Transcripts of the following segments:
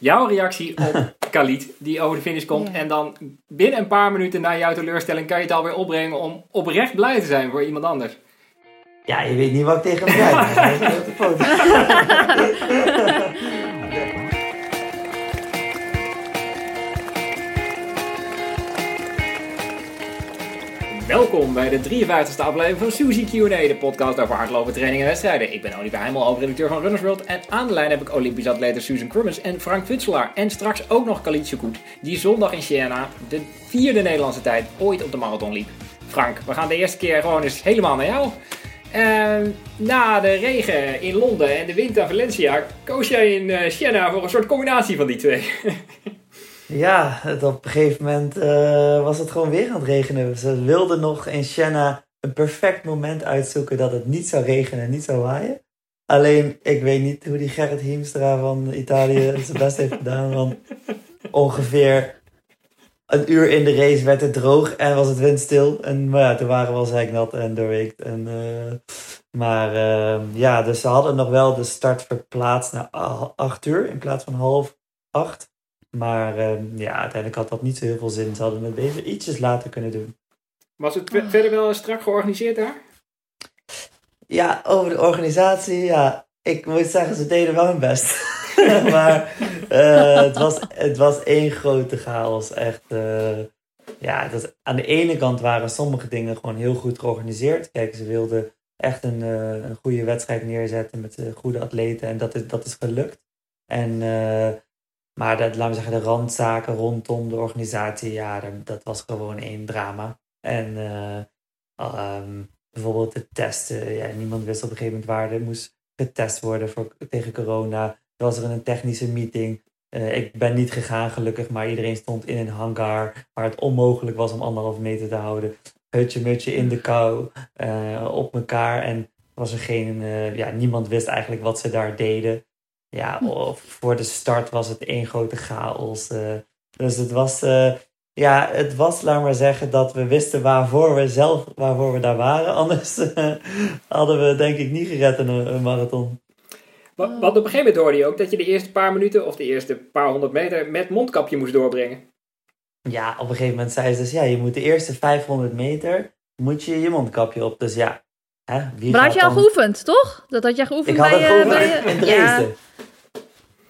Jouw reactie op Khalid, die over de finish komt. Ja. En dan binnen een paar minuten na jouw teleurstelling kan je het alweer opbrengen om oprecht blij te zijn voor iemand anders. Ja, je weet niet wat ik tegen hem zei. Welkom bij de 53e aflevering van Suzy Q&A, de podcast over hardlopen, training en wedstrijden. Ik ben Oliver Heimel, hoofdredacteur van Runners World. En aan de lijn heb ik Olympisch atleten Susan Crummins en Frank Futselaar. En straks ook nog Khalid Choukout, die zondag in Siena de vierde Nederlandse tijd ooit op de marathon liep. Frank, we gaan de eerste keer gewoon eens helemaal naar jou. Ehm, na de regen in Londen en de wind aan Valencia, koos jij in eh, Siena voor een soort combinatie van die twee. Ja, op een gegeven moment eh, was het gewoon weer aan het regenen. Ze wilden nog in Siena een perfect moment uitzoeken dat het niet zou regenen en niet zou waaien. Alleen, ik weet niet hoe die Gerrit Hiemstra van Italië zijn best heeft gedaan. Want ongeveer een uur in de race werd het droog en was het windstil. En maar ja, toen waren we al zeiknat en doorweekt. En, eh, maar eh, ja, dus ze hadden nog wel de start verplaatst naar acht uur in plaats van half acht. Maar ehm, ja, uiteindelijk had dat niet zo heel veel zin. Ze hadden het beter ietsjes later kunnen doen. Was het ve- verder wel strak georganiseerd daar? Ja, over de organisatie, ja. Ik moet zeggen, ze deden wel hun best. maar eh, het, was, het was één grote chaos. Echt, eh, ja, dat, aan de ene kant waren sommige dingen gewoon heel goed georganiseerd. Kijk, ze wilden echt een, eh, een goede wedstrijd neerzetten met goede atleten. En dat is, dat is gelukt. En, eh, maar dat, laten we zeggen, de randzaken rondom de organisatie, ja, dat, was gewoon één drama. En eh, ehm, bijvoorbeeld de testen. Ja, niemand wist op een gegeven moment waar er moest getest worden voor, tegen corona. Er was er een technische meeting. Eh, ik ben niet gegaan gelukkig, maar iedereen stond in een hangar waar het onmogelijk was om anderhalve meter te houden. Hutje mutje in de kou, eh, op elkaar. En was er geen, ja, niemand wist eigenlijk wat ze daar deden. Ja, of voor de start was het één grote chaos. eh. dus het was, eh, ja, het was, laat maar zeggen, dat we wisten waarvoor we zelf, waarvoor we daar waren. Anders eh, hadden we denk ik niet gered in een, een marathon. Wa- Want op een gegeven moment hoorde je ook dat je de eerste paar minuten of de eerste paar honderd meter met mondkapje moest doorbrengen. Ja, op een gegeven moment zei ze dus, ja, je moet de eerste 500 meter, moet je je mondkapje op. Dus ja, hè, wie Maar had je al dan- geoefend, toch? Dat had je geoefend Ik had bij, het gewoon bij in, je- in Ja.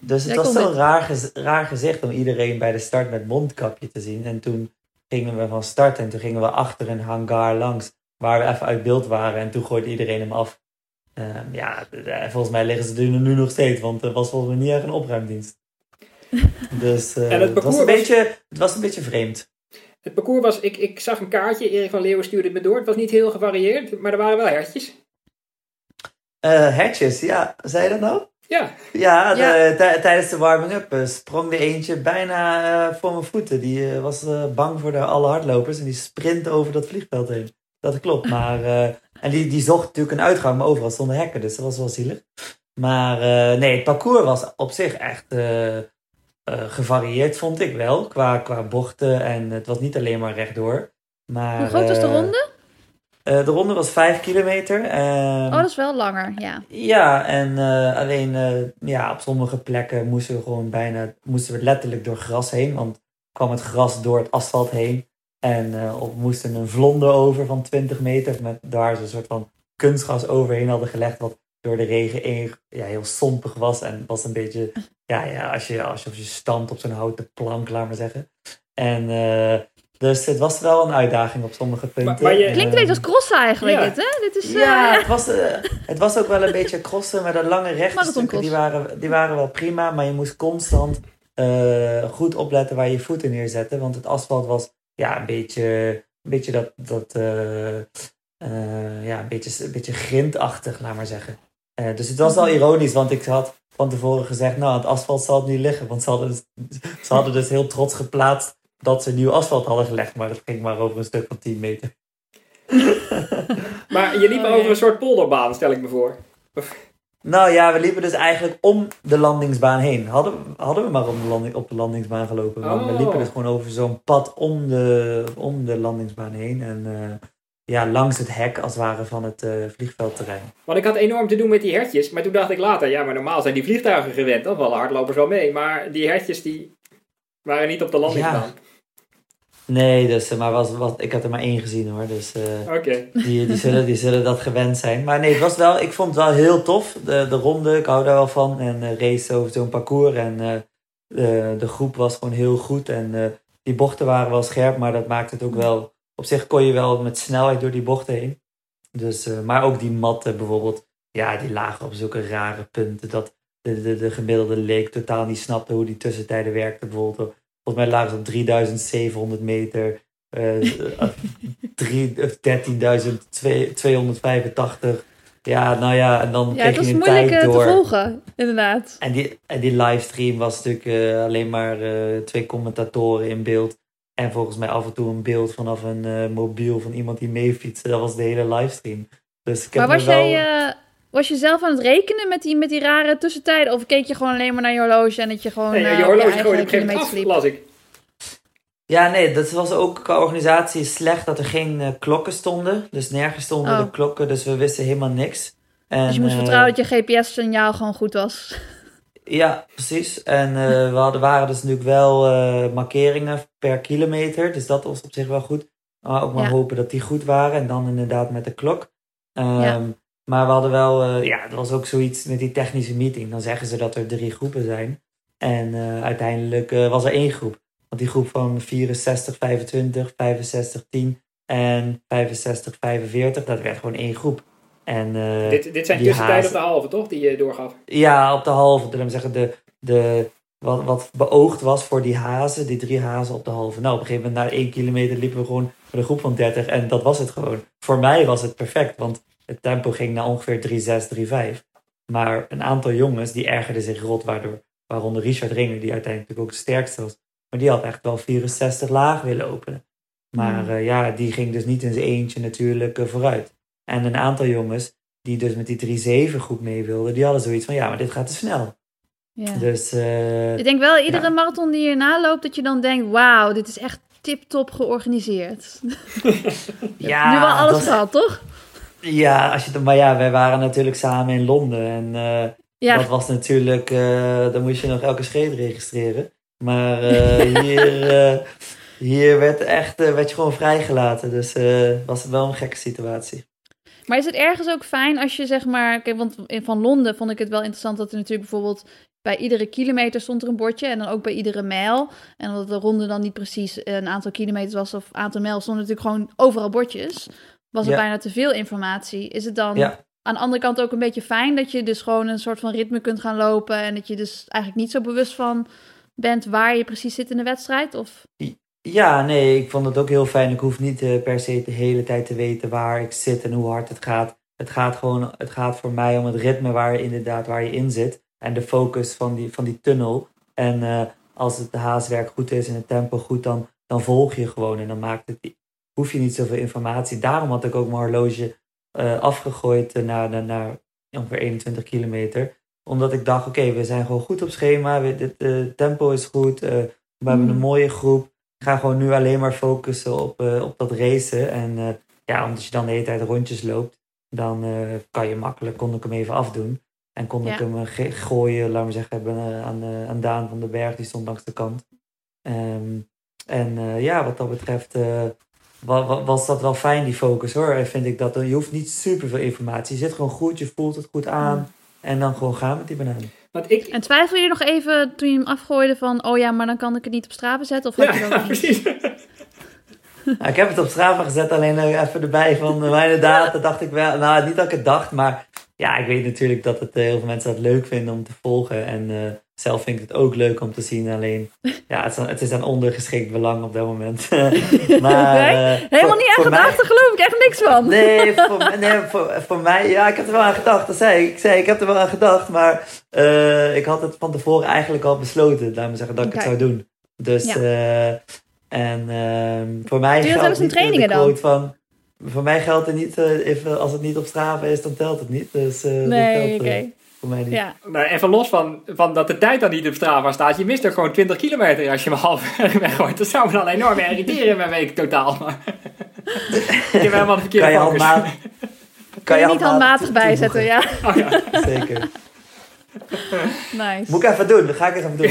Dus het Jij was zo'n raar, gez- raar gezicht om iedereen bij de start met mondkapje te zien. En toen gingen we van start en toen gingen we achter een hangar langs, waar we even uit beeld waren. En toen gooide iedereen hem af. Ehm, ja, eh, volgens mij liggen ze er nu nog steeds, want er was volgens mij niet echt een opruimdienst. Dus eh, En het het, was een was- beetje, het was een beetje vreemd. Het parcours was, ik, ik zag een kaartje, Erik van Leeuwen stuurde het me door. Het was niet heel gevarieerd, maar er waren wel hertjes. Eh hertjes, ja, zei je dat nou? Ja, Ja, de- Ja. tij- tijdens de warming-up eh, sprong er eentje bijna eh, voor mijn voeten. Die eh, was bang voor de, alle hardlopers en die sprint over dat vliegveld heen. Dat klopt, maar... eh, en die, die zocht natuurlijk een uitgang, maar overal stonden hekken, dus dat was wel zielig. Maar eh, nee, het parcours was op zich echt eh, eh, gevarieerd, vond ik wel. Qua, qua bochten en het was niet alleen maar rechtdoor. Maar, Hoe groot was de ronde? Eh, de ronde was vijf kilometer. ehm, Oh, dat is wel langer, ja. ja, en eh, alleen eh, ja, op sommige plekken moesten we gewoon bijna moesten we letterlijk door gras heen. Want kwam het gras door het asfalt heen. En eh, op, moesten een vlonder over van 20 meter. Met, daar ze een soort van kunstgras overheen hadden gelegd. Wat door de regen een, ja, heel sompig was. En was een beetje, ja, ja als je, als je, als je stampt op zo'n houten plank, laat maar zeggen. En eh, dus het was wel een uitdaging op sommige punten. maar je- Klinkt een beetje als crossen eigenlijk, Ja. dit, hè? Dit is, eh, ja, het was, eh, het was ook wel een beetje crossen, maar de lange rechte Marathon stukken die waren, die waren wel prima. Maar je moest constant eh, goed opletten waar je je voeten neerzette. Want het asfalt was ja, een beetje, een beetje dat, dat eh, eh, ja, een beetje, een beetje grindachtig, laat maar zeggen. Eh, dus het was wel ironisch, want ik had van tevoren gezegd, nou, het asfalt zal het niet liggen. Want ze hadden, dus- ze hadden dus heel trots geplaatst dat ze nieuw asfalt hadden gelegd. Maar dat ging maar over een stuk van 10 meter. maar je liep Oh, over ja. een soort polderbaan, stel ik me voor. Nou ja, we liepen dus eigenlijk om de landingsbaan heen. Hadden, hadden we maar op de, landing, op de landingsbaan gelopen. Want we Oh. liepen dus gewoon over zo'n pad om de, om de landingsbaan heen. En eh, ja, langs het hek als het ware van het eh, vliegveldterrein. Want ik had enorm te doen met die hertjes. Maar toen dacht ik later, ja, maar normaal zijn die vliegtuigen gewend. Dan vallen hardlopers wel mee. Maar die hertjes die waren niet op de landingsbaan. Nee, dus, eh, maar was, was, ik had er maar één gezien hoor. Dus eh, Oké. die, die, zullen, die zullen dat gewend zijn. Maar nee, het was wel, ik vond het wel heel tof. De, de ronde, ik hou daar wel van. En eh race over zo'n parcours. En de, de groep was gewoon heel goed. En die bochten waren wel scherp, maar dat maakte het ook wel... Op zich kon je wel met snelheid door die bochten heen. Dus, maar ook die matten bijvoorbeeld. Ja, die lagen op zulke rare punten. Dat de, de, de gemiddelde leek totaal niet snapte hoe die tussentijden werkten. Bijvoorbeeld, volgens mij lagen ze op 3700 meter. drie- eh, 13.285. Ja, nou ja, en dan Ja, kreeg je een tijd eh, te door. volgen, inderdaad. En die, en die livestream was natuurlijk eh, alleen maar twee commentatoren in beeld. En volgens mij af en toe een beeld vanaf een mobiel van iemand die meefietste. Dat was de hele livestream. Dus ik heb Maar was, wel... jij, was je zelf aan het rekenen met die, met die rare tussentijden? Of keek je gewoon alleen maar naar je horloge en dat je gewoon Nee, eh, je op horloge gooide op een af, las ik. Ja, nee, dat was ook qua organisatie slecht dat er geen eh, klokken stonden. Dus nergens stonden Oh. de klokken, dus we wisten helemaal niks. En, Dus je moest eh, vertrouwen dat je GPS-signaal gewoon goed was. Ja, precies. En eh, we hadden, waren dus natuurlijk wel eh, markeringen per kilometer. Dus dat was op zich wel goed. Maar ook maar Ja. hopen dat die goed waren. En dan inderdaad met de klok. Ehm, Ja. Maar we hadden wel, eh, ja, er was ook zoiets met die technische meeting. Dan zeggen ze dat er drie groepen zijn. En eh, uiteindelijk eh, was er één groep. Want die groep van 64, 25, 65, 10 en 65, 45, dat werd gewoon één groep. En, Dit, dit zijn tussentijden hazen- op de halve, toch? Die je doorgaf. ja, op de halve. We zeggen, de, de, wat, wat beoogd was voor die hazen, die drie hazen op de halve. Nou, op een gegeven moment na één kilometer liepen we gewoon met een groep van 30 en dat was het gewoon. Voor mij was het perfect, want het tempo ging naar ongeveer 3,6, 3,5. Maar een aantal jongens die ergerden zich rot, waardoor, waaronder Richard Ringer, die uiteindelijk ook de sterkste was. Maar die had echt wel 64 laag willen openen. Maar eh, ja, die ging dus niet in zijn eentje natuurlijk eh, vooruit. En een aantal jongens die dus met die 3-7 groep mee wilden, die hadden zoiets van, ja, maar dit gaat te snel. Ja. Dus eh, Ik denk wel, iedere Ja. marathon die je naloopt, dat je dan denkt, wauw, dit is echt tip-top georganiseerd. ja, nu wel alles gehad, toch? Ja, als je, het- maar ja, wij waren natuurlijk samen in Londen en eh, Ja, dat was natuurlijk, eh, dan moest je nog elke scheet registreren. Maar eh, hier, hier werd, echt, werd je gewoon vrijgelaten, dus was het wel een gekke situatie. maar is het ergens ook fijn als je zeg maar, kijk, want van Londen vond ik het wel interessant dat er natuurlijk bijvoorbeeld bij iedere kilometer stond er een bordje en dan ook bij iedere mijl. En omdat de ronde dan niet precies een aantal kilometers was of een aantal mijl, stonden natuurlijk gewoon overal bordjes. Was er Ja. bijna te veel informatie. Is het dan Ja. aan de andere kant ook een beetje fijn dat je dus gewoon een soort van ritme kunt gaan lopen en dat je dus eigenlijk niet zo bewust van bent waar je precies zit in de wedstrijd? Of Ja, nee, ik vond het ook heel fijn. Ik hoef niet eh, per se de hele tijd te weten waar ik zit en hoe hard het gaat. Het gaat gewoon, het gaat voor mij om het ritme waar je inderdaad waar je in zit. En de focus van die, van die tunnel. En eh, als het haaswerk goed is en het tempo goed, dan, dan volg je gewoon. En dan maakt het, hoef je niet zoveel informatie. Daarom had ik ook mijn horloge eh, afgegooid eh, naar, naar, naar ongeveer 21 kilometer. Omdat ik dacht, oké, we zijn gewoon goed op schema. We, het eh, tempo is goed. we hebben Mhm. een mooie groep. Ik ga gewoon nu alleen maar focussen op, op dat racen. En ja, omdat je dan de hele tijd rondjes loopt, dan kan je makkelijk, kon ik hem even afdoen. En kon ik hem gooien, laten we zeggen, hebben, aan, aan Daan van den Berg, die stond langs de kant. Ehm, en ja, wat dat betreft was dat wel fijn, die focus hoor. En vind ik dat er- je hoeft niet super veel informatie. Je zit gewoon goed, je voelt het goed aan. En dan gewoon gaan met die banaan. Want ik... En twijfel je nog even toen je hem afgooide van, oh ja, maar dan kan ik het niet op Strava zetten? Of Ja, je dat ja, niet? precies. Nou, ik heb het op Strava gezet, alleen eh, even erbij van uh, mijn data dacht ik wel, nou niet dat ik het dacht, maar ja, ik weet natuurlijk dat het, eh, heel veel mensen dat leuk vinden om te volgen en eh, zelf vind ik het ook leuk om te zien, alleen ja, het is, het is aan ondergeschikt belang op dat moment. maar, Nee, eh, Helemaal niet aan gedacht, daar geloof ik echt niks van. Nee, voor, nee voor, voor mij, ja, ik heb er wel aan gedacht. Dat zei ik. Ik zei, ik heb er wel aan gedacht, maar eh, ik had het van tevoren eigenlijk al besloten, laat me zeggen, dat ik het zou doen. Dus, Ja. eh, en ehm, voor mij geldt in niet de trainingen dan? van, voor mij geldt er niet, als het niet op Strava is, dan telt het niet. Dus Nee, geldt, oké. Voor mij niet. Ja. Nou, even los van, van dat de tijd dan niet op Strava staat. Je mist er gewoon 20 kilometer als je hem half weggooit. Dat zou me dan enorm irriteren in mijn week totaal. Maar Ik heb helemaal de verkeerde Kan je focus. handmatig... Kan je niet handmatig bijzetten, ja. Oh, ja. Zeker. Nice. Moet ik even doen, dat ga ik even doen.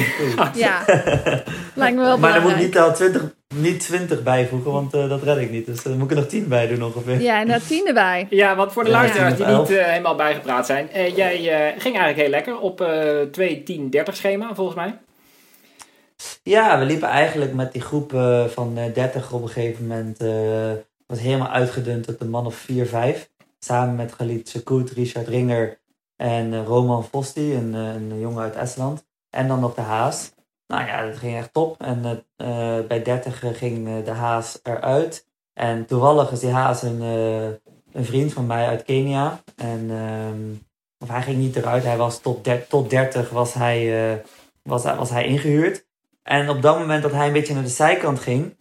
Ja, lijkt me wel Maar dan moet ik niet al 20, niet 20 bijvoegen, want eh, dat red ik niet. Dus dan moet ik er nog 10 bij doen ongeveer. Ja, en daar tien erbij. Ja, want voor de Ja, luisteraars die niet eh, helemaal bijgepraat zijn. eh, jij eh, ging eigenlijk heel lekker op eh 2, 10, 30 schema volgens mij. Ja, we liepen eigenlijk met die groep eh, van eh, 30 op een gegeven moment. eh was helemaal uitgedund tot een man of 4, 5. Samen met Galit Sekoet, Richard Ringer en eh, Roman Vosti, een, eh, een jongen uit Estland. En dan nog de Haas. Nou ja, dat ging echt top. En eh, bij 30 ging de Haas eruit. En toevallig is die Haas een, een vriend van mij uit Kenia. En, ehm, of hij ging niet eruit, hij was tot, tot 30 was hij, was, was hij ingehuurd. En op dat moment dat hij een beetje naar de zijkant ging,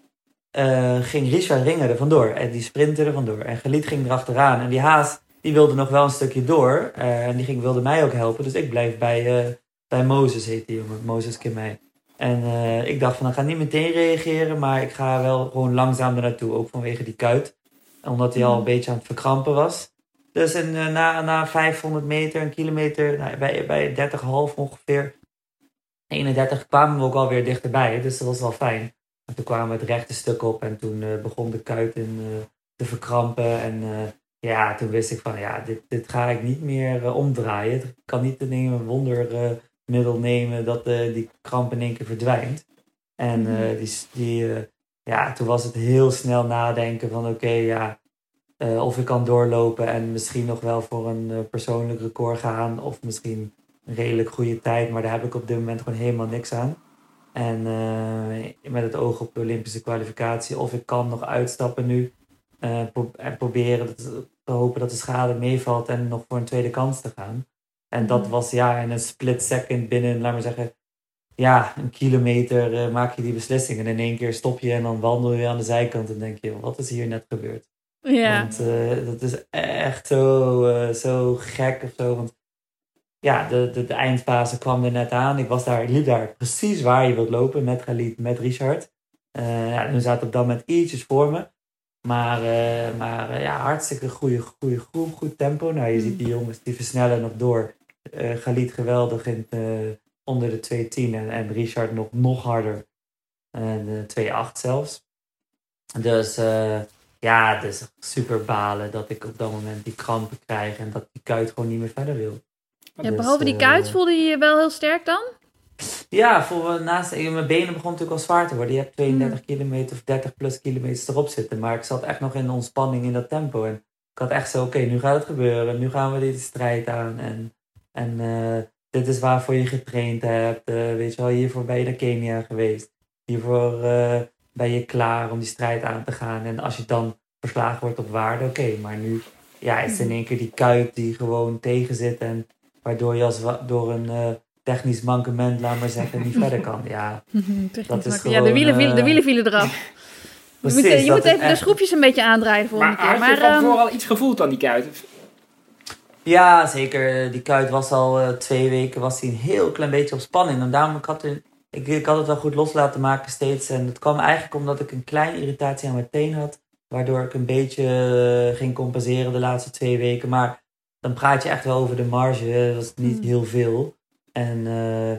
ging Richard Ringer er vandoor. En die sprintte er vandoor. En Geliet ging erachteraan. En die Haas, die wilde nog wel een stukje door. eh, en die ging, wilde mij ook helpen. Dus ik bleef bij, eh, bij Mozes, heet die jongen. Mozes Kimei. En eh, ik dacht van, ik ga niet meteen reageren. Maar ik ga wel gewoon langzaam er naartoe. Ook vanwege die kuit. Omdat hij al een beetje aan het verkrampen was. Dus in, eh, na, na 500 meter, een kilometer, nou, bij, bij 30,5 ongeveer, 31 kwamen we ook alweer dichterbij. Dus dat was wel fijn. En toen kwamen we het rechte stuk op en toen begon de kuit in, te verkrampen. En ja, toen wist ik van ja, dit, dit ga ik niet meer eh, omdraaien. Ik kan niet een een wondermiddel nemen dat eh, die kramp in één keer verdwijnt. En eh, Mhm. die, die, eh, ja, toen was het heel snel nadenken van oké, ja, eh, of ik kan doorlopen en misschien nog wel voor een eh, persoonlijk record gaan. Of misschien een redelijk goede tijd, maar daar heb ik op dit moment gewoon helemaal niks aan. En eh, met het oog op de Olympische kwalificatie. Of ik kan nog uitstappen nu. Eh, pro- en proberen te hopen dat de schade meevalt en nog voor een tweede kans te gaan. En dat Mhm. was ja, in een split second binnen, laat maar zeggen, ja, een kilometer eh, maak je die beslissing. En in één keer stop je en dan wandel je aan de zijkant en denk je, wat is hier net gebeurd? Ja. Want eh, dat is echt zo, zo gek of zo. Want ja, de, de, de eindfase kwam er net aan. Ik was daar, liep daar precies waar je wilt lopen met Galit, met Richard. Ja, hun zaten op dat moment ietsjes voor me. Maar, eh, maar eh, ja, hartstikke goede, goede groep, goed tempo. Nou, je Mm. ziet die jongens die versnellen nog door. Eh Galit geweldig in, eh, onder de 2.10 en, en Richard nog, nog harder. En eh 2.8 zelfs. Dus eh, ja, het is super balen dat ik op dat moment die krampen krijg en dat die kuit gewoon niet meer verder wil. ja, Dus, behalve die kuit voelde je je wel heel sterk dan? Ja, voor, naast, mijn benen begonnen natuurlijk al zwaar te worden. Je hebt 32 Mm. kilometer of 30 plus kilometers erop zitten. Maar ik zat echt nog in de ontspanning in dat tempo. En ik had echt zo, oké, nu gaat het gebeuren. Nu gaan we deze strijd aan. En, en eh, dit is waarvoor je getraind hebt. Eh, weet je wel, hiervoor ben je naar Kenia geweest. Hiervoor eh, ben je klaar om die strijd aan te gaan. En als je dan verslagen wordt op waarde, oké. maar nu ja, is het in één keer die kuit die gewoon tegen zit. En waardoor je als door een eh, technisch mankement, laat maar zeggen, niet verder kan. Ja, Dat is ja, de wielen, vielen, de eh, wielen vielen eraf. Je moet, je dat moet even de echt- schroefjes een beetje aandraaien de volgende Maar keer. had je Maar, van ehm, tevoren al iets gevoeld aan die kuit? Ja, zeker. Die kuit was al eh, twee weken was hij een heel klein beetje op spanning. En daarom ik had er, ik, ik had het wel goed los laten maken steeds. En het kwam eigenlijk omdat ik een kleine irritatie aan mijn teen had. Waardoor ik een beetje eh, ging compenseren de laatste twee weken. Maar dan praat je echt wel over de marge. Dat was niet Hmm. heel veel. En eh,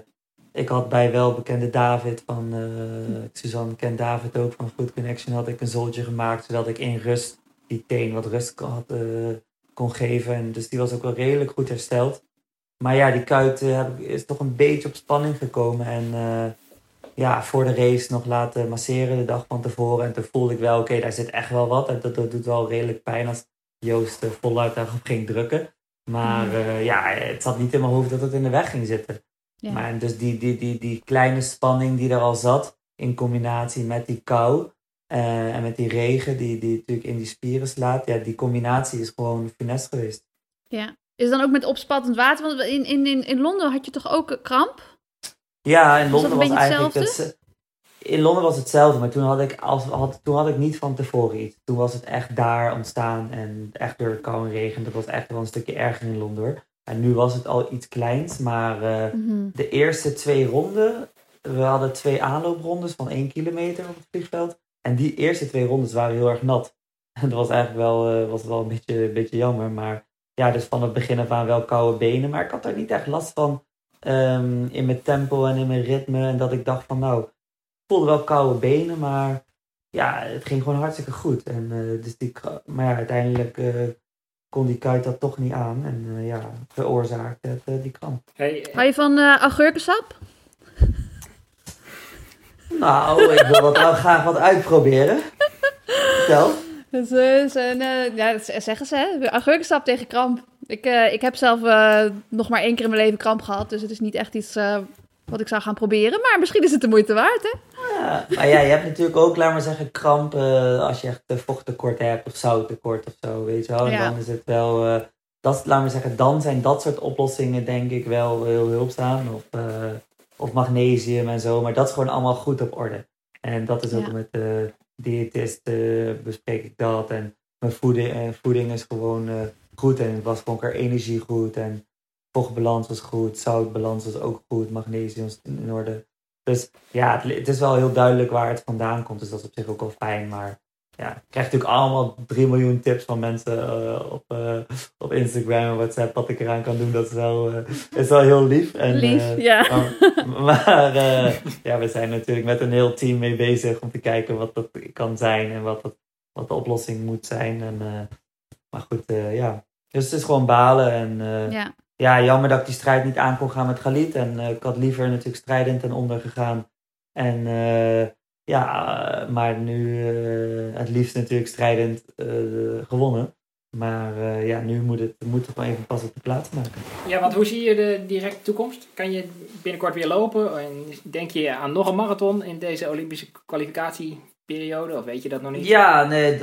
ik had bij welbekende David van... eh Suzanne kent David ook van Food Connection. Had ik een zoltje gemaakt. Zodat ik in rust die teen wat rust kon- eh, geven. En dus die was ook wel redelijk goed hersteld. Maar ja, die kuit is toch een beetje op spanning gekomen. En ja, voor de race nog laten masseren de dag van tevoren. En toen voelde ik wel, oké, daar zit echt wel wat. En dat, dat doet wel redelijk pijn als Joost voluit daarop ging drukken. Maar eh, ja, het zat niet in mijn hoofd dat het in de weg ging zitten. ja. Maar dus die, die, die, die kleine spanning die er al zat, in combinatie met die kou eh, en met die regen die, die natuurlijk in die spieren slaat, ja, die combinatie is gewoon finesse geweest. ja. Is het dan ook met opspattend water? Want in, in, in, in Londen had je toch ook kramp? Ja, in Londen was, eigenlijk hetzelfde? In Londen was hetzelfde, maar toen had, ik als, had, toen had ik niet van tevoren iets. Toen was het echt daar ontstaan en echt door kou en regen. Dat was echt wel een stukje erger in Londen hoor. En nu was het al iets kleins, maar eh, Mhm. de eerste twee ronden, we hadden twee aanlooprondes van één kilometer op het vliegveld. En die eerste twee rondes waren heel erg nat. En dat was eigenlijk wel, eh, was wel een, beetje, een beetje jammer. Maar ja, dus van het begin af aan wel koude benen. Maar ik had er niet echt last van ehm, in mijn tempo en in mijn ritme. En dat ik dacht van nou, voelde wel koude benen, maar ja, het ging gewoon hartstikke goed. En, eh, dus die, maar ja, uiteindelijk eh, kon die kuit dat toch niet aan. En eh, ja, veroorzaakte het die kramp. Hey, Hou je van eh augurkensap? Nou, ik wil wat, wel graag wat uitproberen. Vertel. Dat is een, eh, ja, dat zeggen ze, hè? Augurkensap tegen kramp. Ik, eh, ik heb zelf eh, nog maar één keer in mijn leven kramp gehad, dus het is niet echt iets eh, wat ik zou gaan proberen. Maar misschien is het de moeite waard, hè? Ja, maar ja, je hebt natuurlijk ook, laat maar zeggen, kramp eh, als je echt vochttekort hebt of zouttekort of zo, weet je wel. En Ja. dan is het wel, eh, dat, laat maar zeggen, dan zijn dat soort oplossingen denk ik wel heel hulpzaam. Of, eh, of magnesium en zo, maar dat is gewoon allemaal goed op orde. En dat is ook Ja. met de diëtist eh, bespreek ik dat. En mijn voeding, voeding is gewoon goed en het was gewoon qua energie goed. En vochtbalans was goed, zoutbalans was ook goed, magnesium was in orde. Dus ja, het, het is wel heel duidelijk waar het vandaan komt. Dus dat is op zich ook wel fijn. Maar ja, ik krijg natuurlijk allemaal 3 miljoen tips van mensen eh, op, eh, op Instagram en WhatsApp wat ik eraan kan doen. Dat is wel, eh, is wel heel lief. En, Lief, ja. maar maar, ja, we zijn natuurlijk met een heel team mee bezig om te kijken wat dat kan zijn en wat, dat, wat de oplossing moet zijn. En, maar goed, ja. Dus het is gewoon balen. En ja. Ja, jammer dat ik die strijd niet aan kon gaan met Galit. En eh, ik had liever natuurlijk strijdend ten onder gegaan. En eh, ja, eh, maar nu het liefst natuurlijk strijdend gewonnen. Maar ja, nu moet het, moet het gewoon even pas op de plaats maken. ja, want hoe zie je de directe toekomst? Kan je binnenkort weer lopen? En denk je aan nog een marathon in deze Olympische kwalificatieperiode? Of weet je dat nog niet? Ja, nee,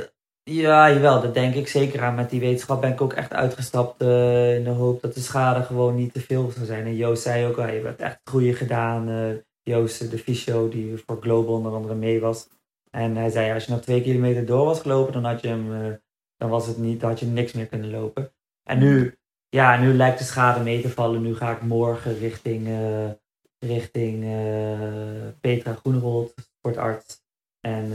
ja, jawel, dat denk ik zeker aan. Met die wetenschap ben ik ook echt uitgestapt eh, in de hoop dat de schade gewoon niet te veel zou zijn. En Joost zei ook, al, je hebt echt goede gedaan. eh, Joost, eh, de fysio, die voor Global onder andere mee was. En hij zei, als je nog twee kilometer door was gelopen, dan had je hem, dan was het niet, dan had je niks meer kunnen lopen. En nu, ja, nu lijkt de schade mee te vallen. Nu ga ik morgen richting, richting Petra Groenewold, sportarts. En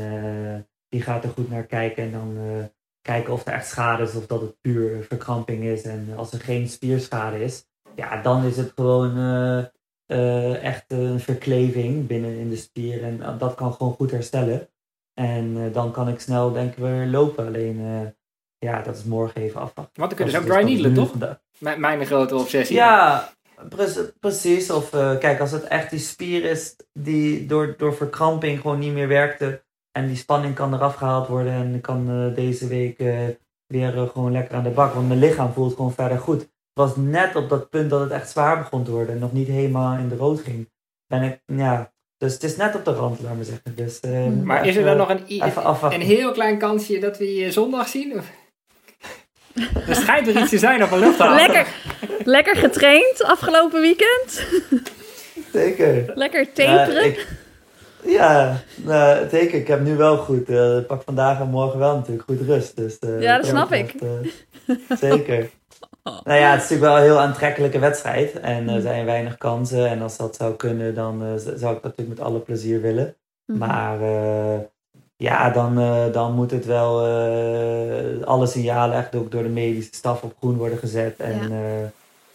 die gaat er goed naar kijken en dan eh, kijken of er echt schade is of dat het puur verkramping is. En als er geen spierschade is, ja, dan is het gewoon eh, eh, echt een verkleving binnen in de spier. En eh, dat kan gewoon goed herstellen. En eh, dan kan ik snel denk ik weer lopen. Alleen, eh, ja, dat is morgen even afwachten. Want dan kun je dus ook dry needelen, nu toch? vandaag. Mijn, grote obsessie. Ja, pre- precies. Of eh, kijk, als het echt die spier is die door, door verkramping gewoon niet meer werkte. En die spanning kan eraf gehaald worden. En ik kan eh, deze week eh, weer eh, gewoon lekker aan de bak. Want mijn lichaam voelt gewoon verder goed. Het was net op dat punt dat het echt zwaar begon te worden. En nog niet helemaal in de rood ging. Ben ik, ja. Dus het is net op de rand, laat maar zeggen. Dus, eh, Maar is er dan nog een, afwachten. een heel klein kansje dat we je zondag zien? Of? Er schijnt er iets te zijn op een luchthaven. Lekker, lekker getraind afgelopen weekend. Zeker. Lekker taperen. Ja, ik- ja, nou, zeker. Ik heb nu wel goed. eh, ik pak vandaag en morgen wel natuurlijk goed rust. Dus, eh, Ja, dat snap betreft, eh, zeker. Nou ja, het is natuurlijk wel een heel aantrekkelijke wedstrijd. En er zijn weinig kansen. En als dat zou kunnen, dan zou ik dat natuurlijk met alle plezier willen. Mhm. Maar ja, dan, dan moet het wel alle signalen echt ook door de medische staf op groen worden gezet. En Ja.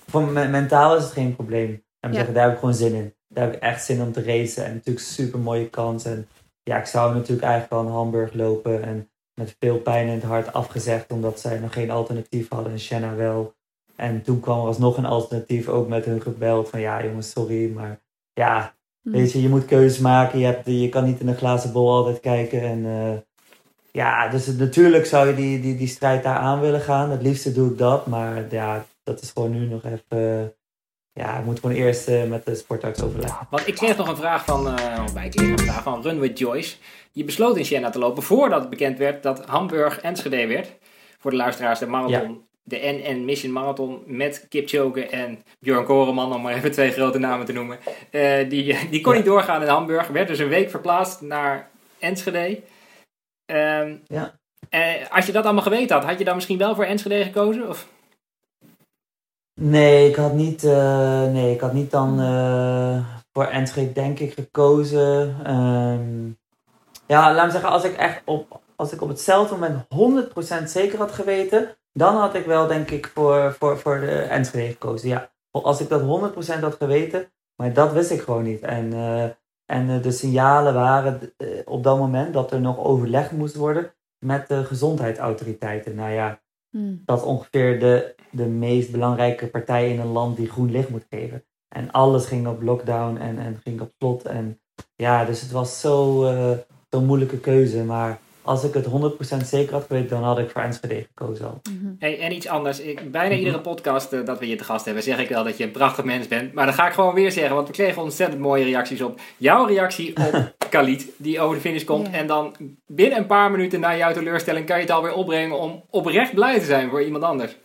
voor me- mentaal is het geen probleem. En Ja. zeggen, daar heb ik gewoon zin in. Daar heb ik echt zin om te racen. En natuurlijk super mooie kans. En ja, ik zou natuurlijk eigenlijk al in Hamburg lopen. En met veel pijn in het hart afgezegd. Omdat zij nog geen alternatief hadden. En Shanna wel. En toen kwam er alsnog een alternatief. Ook met hun gebeld. Van ja jongens, sorry. Maar ja, Hm. weet je, je moet keuzes maken. Je, hebt, je kan niet in een glazen bol altijd kijken. En eh, ja, dus het- natuurlijk zou je die, die, die strijd daar aan willen gaan. Het liefste doe ik dat. Maar ja, dat is gewoon nu nog even... eh, ja, ik moet gewoon eerst eh, met de sportarts overleggen. Want ik kreeg nog een vraag van, eh, of wij kregen een vraag van Run with Joyce. Je besloot in Siena te lopen voordat het bekend werd dat Hamburg Enschede werd. Voor de luisteraars de marathon. De NN Mission Marathon met Kipchoge en Björn Koreman, om maar even twee grote namen te noemen. Eh, die, die kon Ja. niet doorgaan in Hamburg. Werd dus een week verplaatst naar Enschede. Ehm, Ja. eh, als je dat allemaal geweten had, had je dan misschien wel voor Enschede gekozen? Of? Nee, ik had niet, eh, nee, ik had niet dan eh, voor Enschede denk ik gekozen. Ehm, ja, laat me zeggen, als ik echt op als ik op hetzelfde moment 100% zeker had geweten, dan had ik wel denk ik voor, voor, voor de Enschede gekozen. Ja, als ik dat 100% had geweten, maar dat wist ik gewoon niet. En, uh, en de signalen waren uh, op dat moment dat er nog overleg moest worden met de gezondheidsautoriteiten. Nou ja, Hmm. dat is ongeveer de, de meest belangrijke partij in een land die groen licht moet geven. En alles ging op lockdown en, en ging op slot. En ja, dus het was zo, uh, zo'n moeilijke keuze. Maar als ik het 100% zeker had geweten, dan had ik voor Enschede gekozen al. Mhm. Hey, en iets anders. Ik, bijna iedere podcast uh, dat we je te gast hebben, zeg ik wel dat je een prachtig mens bent. Maar dan ga ik gewoon weer zeggen, want we kregen ontzettend mooie reacties op. Jouw reactie op Khalid, die over de finish komt. Ja. En dan binnen een paar minuten na jouw teleurstelling kan je het alweer opbrengen om oprecht blij te zijn voor iemand anders.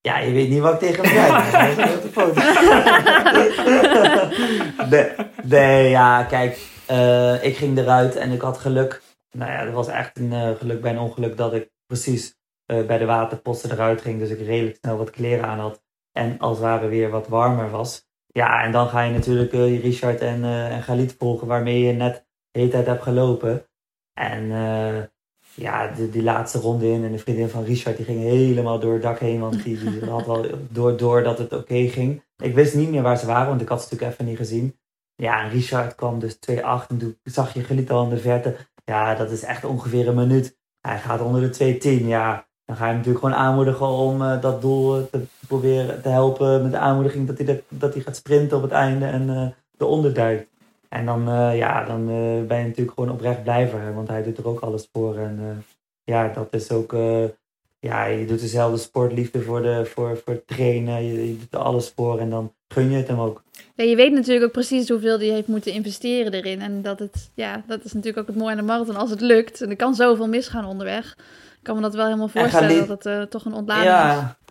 Ja, je weet niet wat ik tegen hem zei. Dat nee, nee, ja, kijk. Uh, ik ging eruit en ik had geluk. Nou ja, er was echt een uh, geluk bij een ongeluk dat ik precies uh, bij de waterposten eruit ging. Dus ik redelijk snel wat kleren aan had. En als het ware weer wat warmer was. Ja, en dan ga je natuurlijk uh, Richard en, en Galit volgen waarmee je net de hele tijd hebt gelopen. En ja, de, die laatste ronde in en de vriendin van Richard die ging helemaal door het dak heen. Want die, die had wel door, door dat het oké okay ging. Ik wist niet meer waar ze waren, want ik had ze natuurlijk even niet gezien. Ja, en Richard kwam dus 2-8 en toen zag je Galit al in de verte. Ja, dat is echt ongeveer een minuut. Hij gaat onder de 2-10. Ja, dan ga je natuurlijk gewoon aanmoedigen om uh, dat doel te proberen te helpen met de aanmoediging dat hij, dat, dat hij gaat sprinten op het einde en uh, eronder duikt. En dan, uh, ja, dan ben je natuurlijk gewoon oprecht blij voor hem, want hij doet er ook alles voor. En ja, dat is ook, ja, je doet dezelfde sportliefde voor, de, voor, voor trainen, je, je doet er alles voor en dan gun je het hem ook. Ja, je weet natuurlijk ook precies hoeveel hij heeft moeten investeren erin. En dat het, ja, dat is natuurlijk ook het mooie aan de marathon. Als het lukt, en er kan zoveel misgaan onderweg, kan me dat wel helemaal voorstellen dat het uh, toch een ontlading ja. is.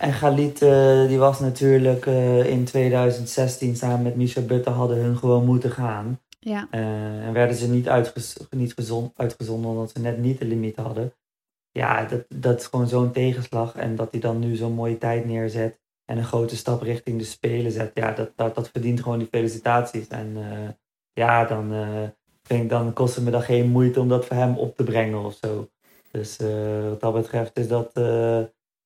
En Galit, uh, die was natuurlijk uh, in 2016 samen met Michel Butte hadden hun gewoon moeten gaan. Ja. en werden ze niet, uitgez niet gezond, uitgezonden omdat ze net niet de limiet hadden. Ja, dat, dat is gewoon zo'n tegenslag. En dat hij dan nu zo'n mooie tijd neerzet en een grote stap richting de Spelen zet, ja, dat, dat, dat verdient gewoon die felicitaties. En ja, dan, vind ik, dan kost het me dan geen moeite om dat voor hem op te brengen of zo. Dus wat dat betreft is dat,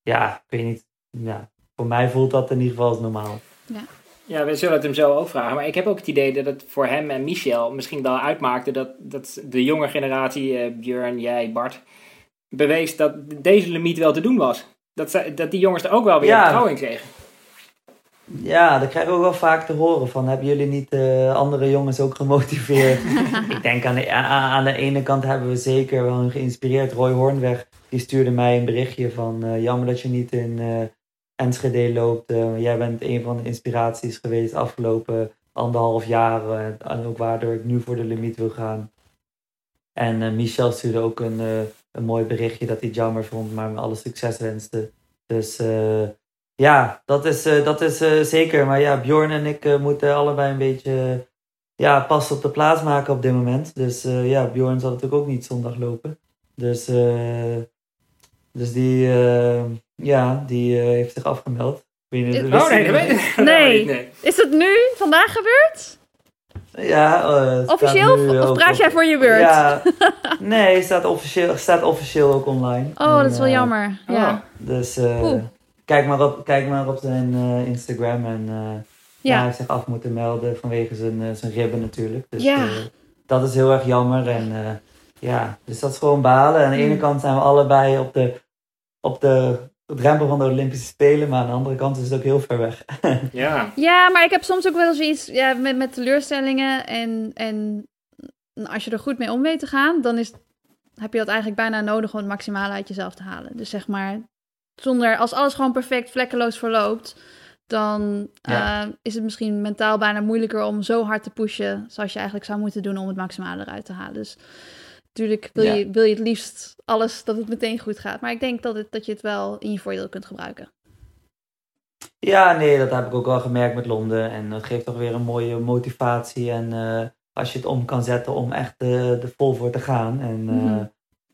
ja, ik weet niet, ja, voor mij voelt dat in ieder geval als normaal. Ja. Ja, we zullen het hem zo ook vragen. Maar ik heb ook het idee dat het voor hem en Michel misschien wel uitmaakte dat, dat de jonge generatie, Björn, jij, Bart, bewees dat deze limiet wel te doen was. Dat, ze, dat die jongens er ook wel weer Ja. vertrouwen in kregen. Ja, dat krijg ik ook wel vaak te horen van, hebben jullie niet eh, andere jongens ook gemotiveerd? ik denk aan de, aan, de ene kant hebben we zeker wel geïnspireerd. Roy Hoornweg, die stuurde mij een berichtje van, eh, jammer dat je niet in eh, Enschede loopt. Eh, jij bent een van de inspiraties geweest afgelopen anderhalf jaar. eh, en ook waardoor ik nu voor de limiet wil gaan. En eh, Michel stuurde ook een, een mooi berichtje dat hij jammer vond, maar me alle succes wenste. Dus ja, dat is, dat is zeker. Maar ja, Bjorn en ik moeten allebei een beetje ja, pas op de plaats maken op dit moment. Dus ja, Bjorn zal natuurlijk ook niet zondag lopen. Dus, eh, dus die, ja, die eh, heeft zich afgemeld. Weet niet, Oh, Oh nee, dat weet ik Nee. Is het nu, vandaag gebeurd? Ja, eh, Officieel? nu Of praat op- jij voor je beurt? Ja, nee, staat officieel, staat officieel ook online. Oh, dat is wel eh, jammer. Ja. Dus eh, Oeh. kijk, maar op, kijk maar op zijn eh, Instagram. En eh, ja. Ja. hij heeft zich af moeten melden vanwege zijn, zijn ribben natuurlijk. Dus Ja. eh, dat is heel erg jammer. En eh, ja, dus dat is gewoon balen. Aan de ene Mm. kant zijn we allebei op de, op de drempel van de Olympische Spelen. Maar aan de andere kant is het ook heel ver weg. Ja. Ja, maar ik heb soms ook wel zoiets ja, met, met teleurstellingen. En, en als je er goed mee om weet te gaan, dan is, heb je dat eigenlijk bijna nodig om het maximale uit jezelf te halen. Dus zeg maar, zonder, als alles gewoon perfect vlekkeloos verloopt, dan Ja. eh, is het misschien mentaal bijna moeilijker om zo hard te pushen zoals je eigenlijk zou moeten doen om het maximale eruit te halen. Dus natuurlijk wil, Ja. je, wil je het liefst alles dat het meteen goed gaat. Maar ik denk dat, het, dat je het wel in je voordeel kunt gebruiken. Ja, nee, dat heb ik ook wel gemerkt met Londen. En dat geeft toch weer een mooie motivatie. En eh, als je het om kan zetten om echt eh, er vol voor te gaan. En eh, Mhm.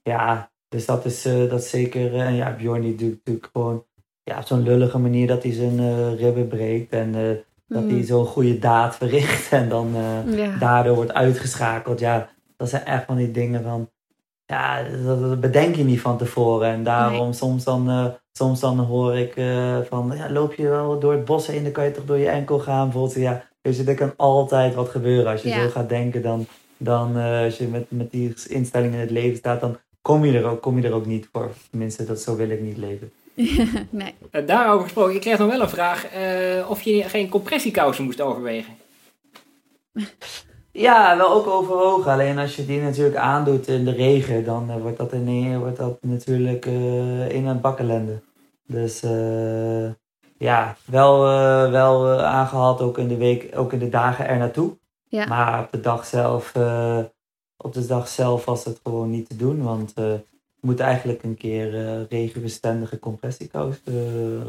ja, dus dat is, dat zeker. en ja, Bjorn die doet natuurlijk gewoon ja, op zo'n lullige manier dat hij zijn ribben breekt. En dat Mhm. hij zo'n goede daad verricht. En dan Ja. daardoor wordt uitgeschakeld. Ja, dat zijn echt van die dingen van, ja, dat, dat bedenk je niet van tevoren. En daarom soms, dan, eh, soms dan hoor ik eh, van, ja, loop je wel door het bos heen, dan kan je toch door je enkel gaan. Bijvoorbeeld, ja, dus er kan altijd wat gebeuren. Als je Ja. zo gaat denken, dan, dan eh, als je met, met die instelling in het leven staat, dan kom je er ook, kom je er ook niet voor. Tenminste, dat, zo wil ik niet leven. nee. Daarover gesproken, ik kreeg nog wel een vraag eh, of je geen compressiekousen moest overwegen. Ja, wel ook overwogen. Alleen als je die natuurlijk aandoet in de regen, dan eh, wordt dat, in, wordt dat natuurlijk eh in een bakkelende. Dus eh, ja, wel, wel eh, aangehaald ook in de week, ook in de dagen er naartoe. Ja. Maar op de dag zelf, eh, op de dag zelf was het gewoon niet te doen. Want eh we moeten eigenlijk een keer eh, regenbestendige compressiekous eh,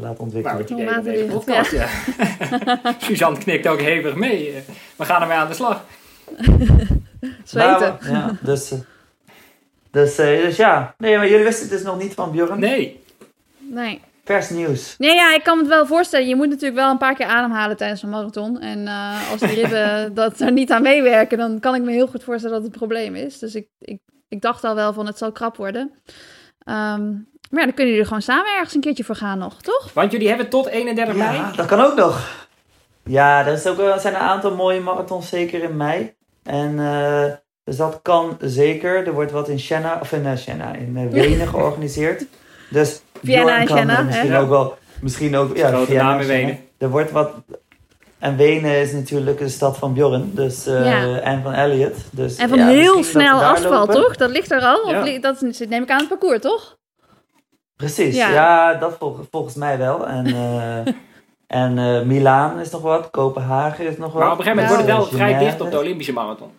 laten ontwikkelen. Nou, het idee van Waterdicht, deze podcast, ja. Suzanne knikt ook hevig mee. We gaan ermee aan de slag. Zweten. Ja, dus, eh, dus, eh, dus ja. Nee, maar jullie wisten het dus nog niet van Björn. Nee. Nee. Vers nieuws. Nee, ja, ik kan me het wel voorstellen. Je moet natuurlijk wel een paar keer ademhalen tijdens een marathon. En eh, als die ribben dat er niet aan meewerken, dan kan ik me heel goed voorstellen dat het een probleem is. Dus ik, ik, ik dacht al wel van het zal krap worden. Ehm, maar ja, dan kunnen jullie er gewoon samen ergens een keertje voor gaan nog, toch? Want jullie hebben tot 31 mei. Ja, dat kan ook nog. Ja, er, is ook, er zijn een aantal mooie marathons, zeker in mei. En eh, dus dat kan zeker. Er wordt wat in Siena, of in uh, Siena, in eh, Wenen georganiseerd. Dus Vienna en Siena, misschien hè? ook wel, misschien ook, ja, Grote Vienna naam in. Wenen. Er wordt wat, en Wenen is natuurlijk de stad van Bjorn, dus, eh, Ja. en van Elliot. Dus, En van ja, heel snel asfalt, lopen. toch? Dat ligt er al. Ja. Of li- dat is- neem ik aan het parcours, toch? Precies, Ja. ja, dat vol- volgens mij wel. En, eh en eh, Milaan is nog wat, Kopenhagen is nog wat. Maar op een gegeven moment Ja. wordt het wel Eh, vrij dicht op de Olympische marathon.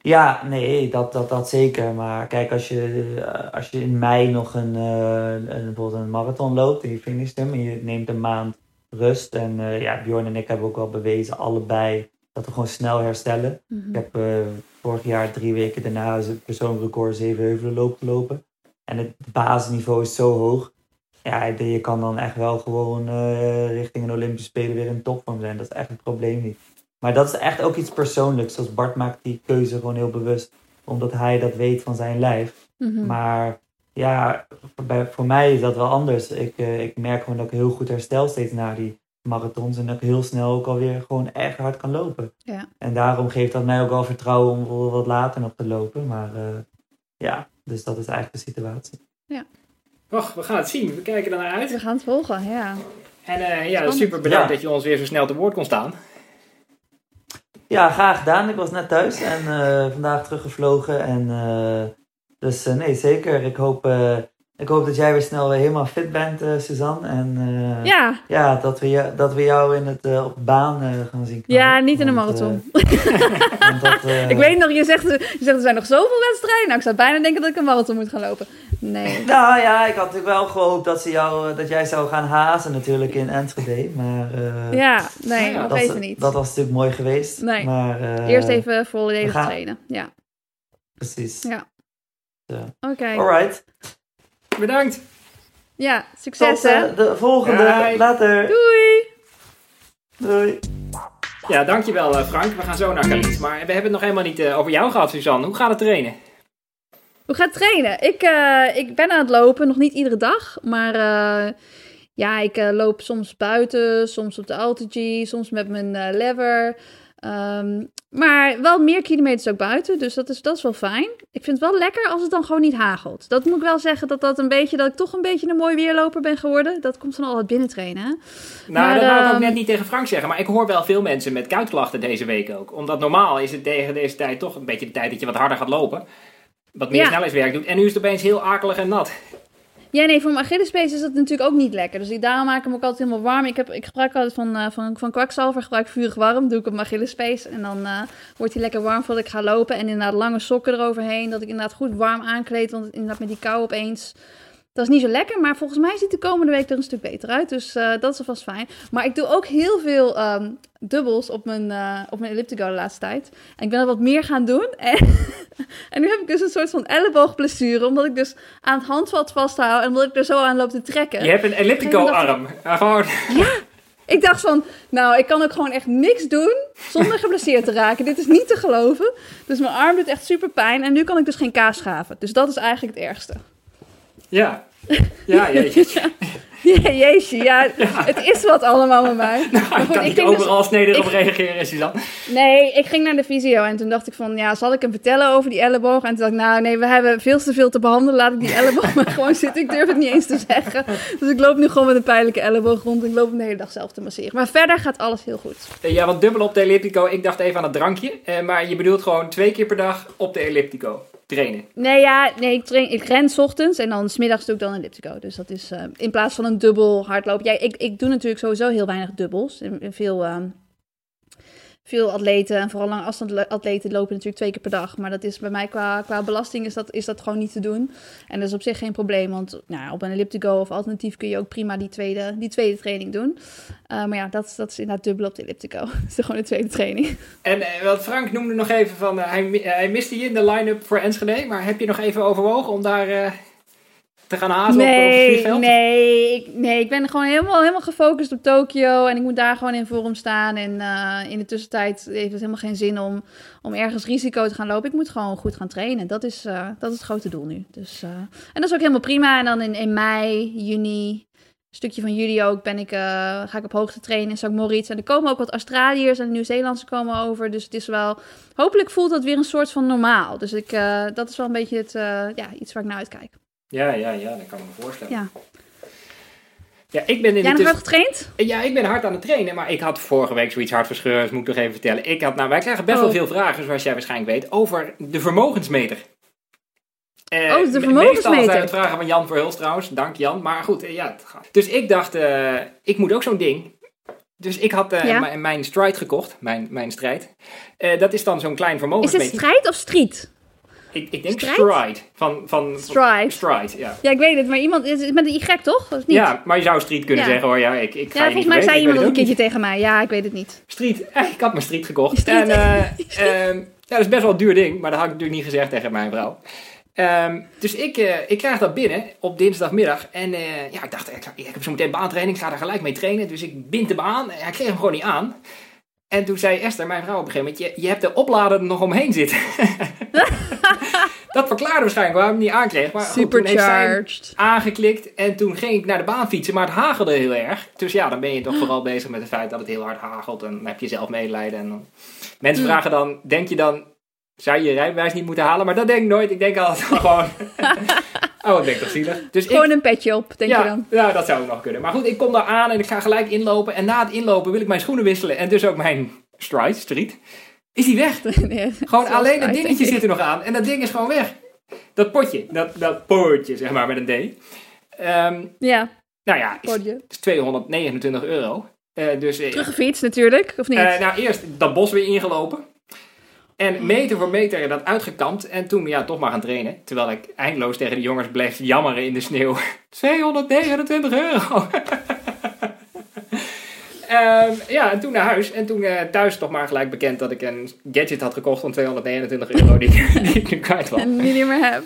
Ja, nee, dat, dat, dat zeker. Maar kijk, als je, eh, als je in mei nog een, eh, een, bijvoorbeeld een marathon loopt en je finisht hem en je neemt een maand rust. En eh, ja, Bjorn en ik hebben ook wel bewezen, allebei, dat we gewoon snel herstellen. Mhm. Ik heb eh, vorig jaar drie weken daarna het persoonlijk record zeven heuvelen loop gelopen. En het basisniveau is zo hoog. Ja, je kan dan echt wel gewoon eh, richting een Olympische Spelen weer in topvorm zijn. Dat is echt een probleem niet. Maar dat is echt ook iets persoonlijks. Zoals Bart maakt die keuze gewoon heel bewust. Omdat hij dat weet van zijn lijf. Mhm. Maar ja, bij, voor mij is dat wel anders. Ik, eh, ik merk gewoon dat ik heel goed herstel steeds na die marathons. En dat ik heel snel ook alweer gewoon echt hard kan lopen. Ja. En daarom geeft dat mij ook wel vertrouwen om wat later nog te lopen. Maar eh, ja, dus dat is eigenlijk de situatie. Och, we gaan het zien. We kijken er naar uit. We gaan het volgen, ja. En eh, ja, Spannend. super bedankt Ja. dat je ons weer zo snel te woord kon staan. Ja, graag gedaan. Ik was net thuis en eh, vandaag teruggevlogen. En, eh, dus eh, nee, zeker. Ik hoop, ik hoop dat jij weer snel weer helemaal fit bent, eh, Suzanne. En eh, Ja, ja, dat, we je, dat we jou in het, eh, op de baan gaan zien. ja knallen. niet in een Want, marathon. dat, ik weet nog, je zegt, je zegt er zijn nog zoveel wedstrijden. Nou, ik zou bijna denken dat ik een marathon moet gaan lopen. Nee. Nou ja, ik had natuurlijk wel gehoopt dat, ze jou, dat jij zou gaan hazen natuurlijk in Enschede. Maar Ja, nee, Ja, nog dat, even niet. dat was natuurlijk mooi geweest. Nee. Maar, Eerst even volledig gaan- trainen. Ja, Precies. Ja. Ja. oké. Alright. Bedankt. Ja, succes Tot hè. eh, de volgende. Bye. Later. Doei! Doei. Ja, dankjewel eh, Frank. We gaan zo naar Kalies. Maar we hebben het nog helemaal niet eh, over jou gehad, Suzanne. Hoe gaat het trainen? Hoe gaat het trainen? Ik, eh, ik ben aan het lopen, nog niet iedere dag. Maar eh, ja, ik eh, loop soms buiten, soms op de AltiG, soms met mijn eh, lever. Ehm, maar wel meer kilometers ook buiten, dus dat is, dat is wel fijn. Ik vind het wel lekker als het dan gewoon niet hagelt. Dat moet ik wel zeggen, dat, dat, een beetje, dat ik toch een beetje een mooi weerloper ben geworden. Dat komt van al het binnentrainen. hè. Nou, Maar, dat wou ik ook ehm, net niet tegen Frank zeggen. Maar ik hoor wel veel mensen met kuitklachten deze week ook. Omdat normaal is het tegen deze tijd toch een beetje de tijd dat je wat harder gaat lopen. Wat meer Ja. snelheidswerk doet. En nu is het opeens heel akelig en nat. Ja, nee, voor mijn Achillespees is dat natuurlijk ook niet lekker. Dus ik, daarom maak ik hem ook altijd helemaal warm. Ik, heb, ik gebruik altijd van, eh, van, van kwakzalver, gebruik vurig warm. Doe ik op mijn Achillespees. En dan eh, wordt hij lekker warm voordat ik ga lopen. En inderdaad lange sokken eroverheen. Dat ik inderdaad goed warm aankleed. Want inderdaad met die kou opeens... Dat is niet zo lekker, maar volgens mij ziet de komende week er een stuk beter uit. Dus eh, dat is alvast fijn. Maar ik doe ook heel veel ehm, dubbels op mijn, eh op mijn elliptico de laatste tijd. En ik ben er wat meer gaan doen. En, en nu heb ik dus een soort van elleboogblessure. Omdat ik dus aan het handvat vasthoud. En omdat ik er zo aan loop te trekken. Je hebt een elliptico-arm. Gewoon... Ik dacht van, nou, ik kan ook gewoon echt niks doen zonder geblesseerd te raken. Dit is niet te geloven. Dus mijn arm doet echt super pijn. En nu kan ik dus geen kaas schaven. Dus dat is eigenlijk het ergste. Ja. Ja, jeetje. Ja, jeetje, ja, het is wat allemaal met mij. Nou, ik kan niet ging overal dus, snedig op reageren, Suzanne. Nee, ik ging naar de visio en toen dacht ik van, ja, zal ik hem vertellen over die elleboog? En toen dacht ik, nou nee, we hebben veel te veel te behandelen. Laat ik die elleboog maar gewoon zitten. Ik durf het niet eens te zeggen. Dus ik loop nu gewoon met een pijnlijke elleboog rond. Ik loop hem de hele dag zelf te masseren. Maar verder gaat alles heel goed. Eh, Ja, want dubbel op de elliptico. Ik dacht even aan het drankje. eh, maar je bedoelt gewoon twee keer per dag op de elliptico trainen. Nee, ja, nee, ik, train, ik ren ochtends en dan smiddags doe ik dan een elliptico. Dus dat is eh, in plaats van een dubbel hardlopen. Ja, ik, ik doe natuurlijk sowieso heel weinig dubbels. Veel, ehm, veel atleten en vooral lange afstand atleten lopen natuurlijk twee keer per dag. Maar dat is bij mij qua, qua belasting is dat, is dat gewoon niet te doen. En dat is op zich geen probleem, want nou, op een elliptico of alternatief kun je ook prima die tweede, die tweede training doen. Eh, maar ja, dat, dat is inderdaad dubbel op de elliptico. Dat is gewoon de tweede training. En eh, wat Frank noemde nog even van, eh, hij, hij miste je in de line-up voor Enschede. Maar heb je nog even overwogen om daar te gaan hazen op, op Nee, nee, ik, nee, ik ben gewoon helemaal, helemaal gefocust op Tokio. En ik moet daar gewoon in vorm staan. En eh, in de tussentijd heeft het helemaal geen zin om, om ergens risico te gaan lopen. Ik moet gewoon goed gaan trainen. Dat is, eh, dat is het grote doel nu. Dus, eh, en dat is ook helemaal prima. En dan in, in mei, juni, een stukje van juli ook, ben ik, ga ik op hoogte trainen in St. Moritz. En er komen ook wat Australiërs en Nieuw-Zeelandse komen over. Dus het is wel... Hopelijk voelt dat weer een soort van normaal. Dus ik, dat is wel een beetje het, ja, iets waar ik naar uitkijk. Ja, ja, ja, dat kan ik me voorstellen. Ja. Ja, ik ben in Jij nog tuss- hard getraind? Ja, ik ben hard aan het trainen, maar ik had vorige week zoiets hartverscheurends, moet ik nog even vertellen. Ik had, nou, wij krijgen best wel Oh. veel vragen, zoals jij waarschijnlijk weet, over de vermogensmeter. Eh, Oh, de me- vermogensmeter. Meestal zijn het vragen van Jan Verhulst trouwens, dank Jan. Maar goed, eh, ja. het gaat. Dus ik dacht, eh, ik moet ook zo'n ding. Dus ik had eh, Ja. mijn- Stride gekocht, mijn, mijn strijd. Dat is dan zo'n klein Is het vermogensmeter. strijd of street? Ik, ik denk Strijd? Stride. Van, van, Stride. Stride, ja. Ja, ik weet het, maar iemand is met een Y toch? Of niet? Ja, maar je zou Street kunnen Ja. zeggen hoor. Ja, ik, ik ga Ja, volgens mij zei iemand dat een keertje tegen mij. Ja, ik weet het niet. Street, ik had mijn street gekocht. Street. En eh, ehm, ja, dat is best wel een duur ding, maar dat had ik natuurlijk niet gezegd tegen mijn vrouw. Ehm, dus ik, eh, ik krijg dat binnen op dinsdagmiddag. En eh, ja, ik dacht, ik, ik heb zo meteen baantraining, ik ga daar gelijk mee trainen. Dus ik bind hem aan. En hij kreeg hem gewoon niet aan. En toen zei Esther, mijn vrouw op een gegeven moment, je, je hebt de oplader er nog omheen zitten. dat verklaarde waarschijnlijk waarom hij hem niet aankreeg. Maar goed, toen heeft zij hem Supercharged. aangeklikt en toen ging ik naar de baan fietsen, maar het hagelde heel erg. Dus ja, dan ben je toch vooral bezig met het feit dat het heel hard hagelt en dan heb je zelf medelijden. En dan... Mensen Mm. vragen dan, denk je dan, zou je je rijbewijs niet moeten halen? Maar dat denk ik nooit. Ik denk altijd gewoon, oh, ik toch zielig. Dus ik, Gewoon een petje op, denk ja, je dan. ja, dat zou ook nog kunnen. Maar goed, ik kom daar aan en ik ga gelijk inlopen. En na het inlopen wil ik mijn schoenen wisselen en dus ook mijn stride, street. Is die weg? Nee, Gewoon alleen het dingetje denk zit er nog aan en dat ding is gewoon weg. Dat potje, dat, dat potje zeg maar met een D. Ehm, Ja, nou ja, is, potje. is 229 euro. Eh, dus eh, Teruggefietst natuurlijk, of niet? eh, nou eerst dat bos weer ingelopen. En meter voor meter dat uitgekampt. En toen ja, toch maar gaan trainen. Terwijl ik eindeloos tegen de jongens bleef jammeren in de sneeuw. 229 euro. Ehm, ja, en toen naar huis. En toen eh, thuis toch maar gelijk bekend dat ik een gadget had gekocht van 229 euro die, ik- die ik nu kwijt was. en die niet meer heb.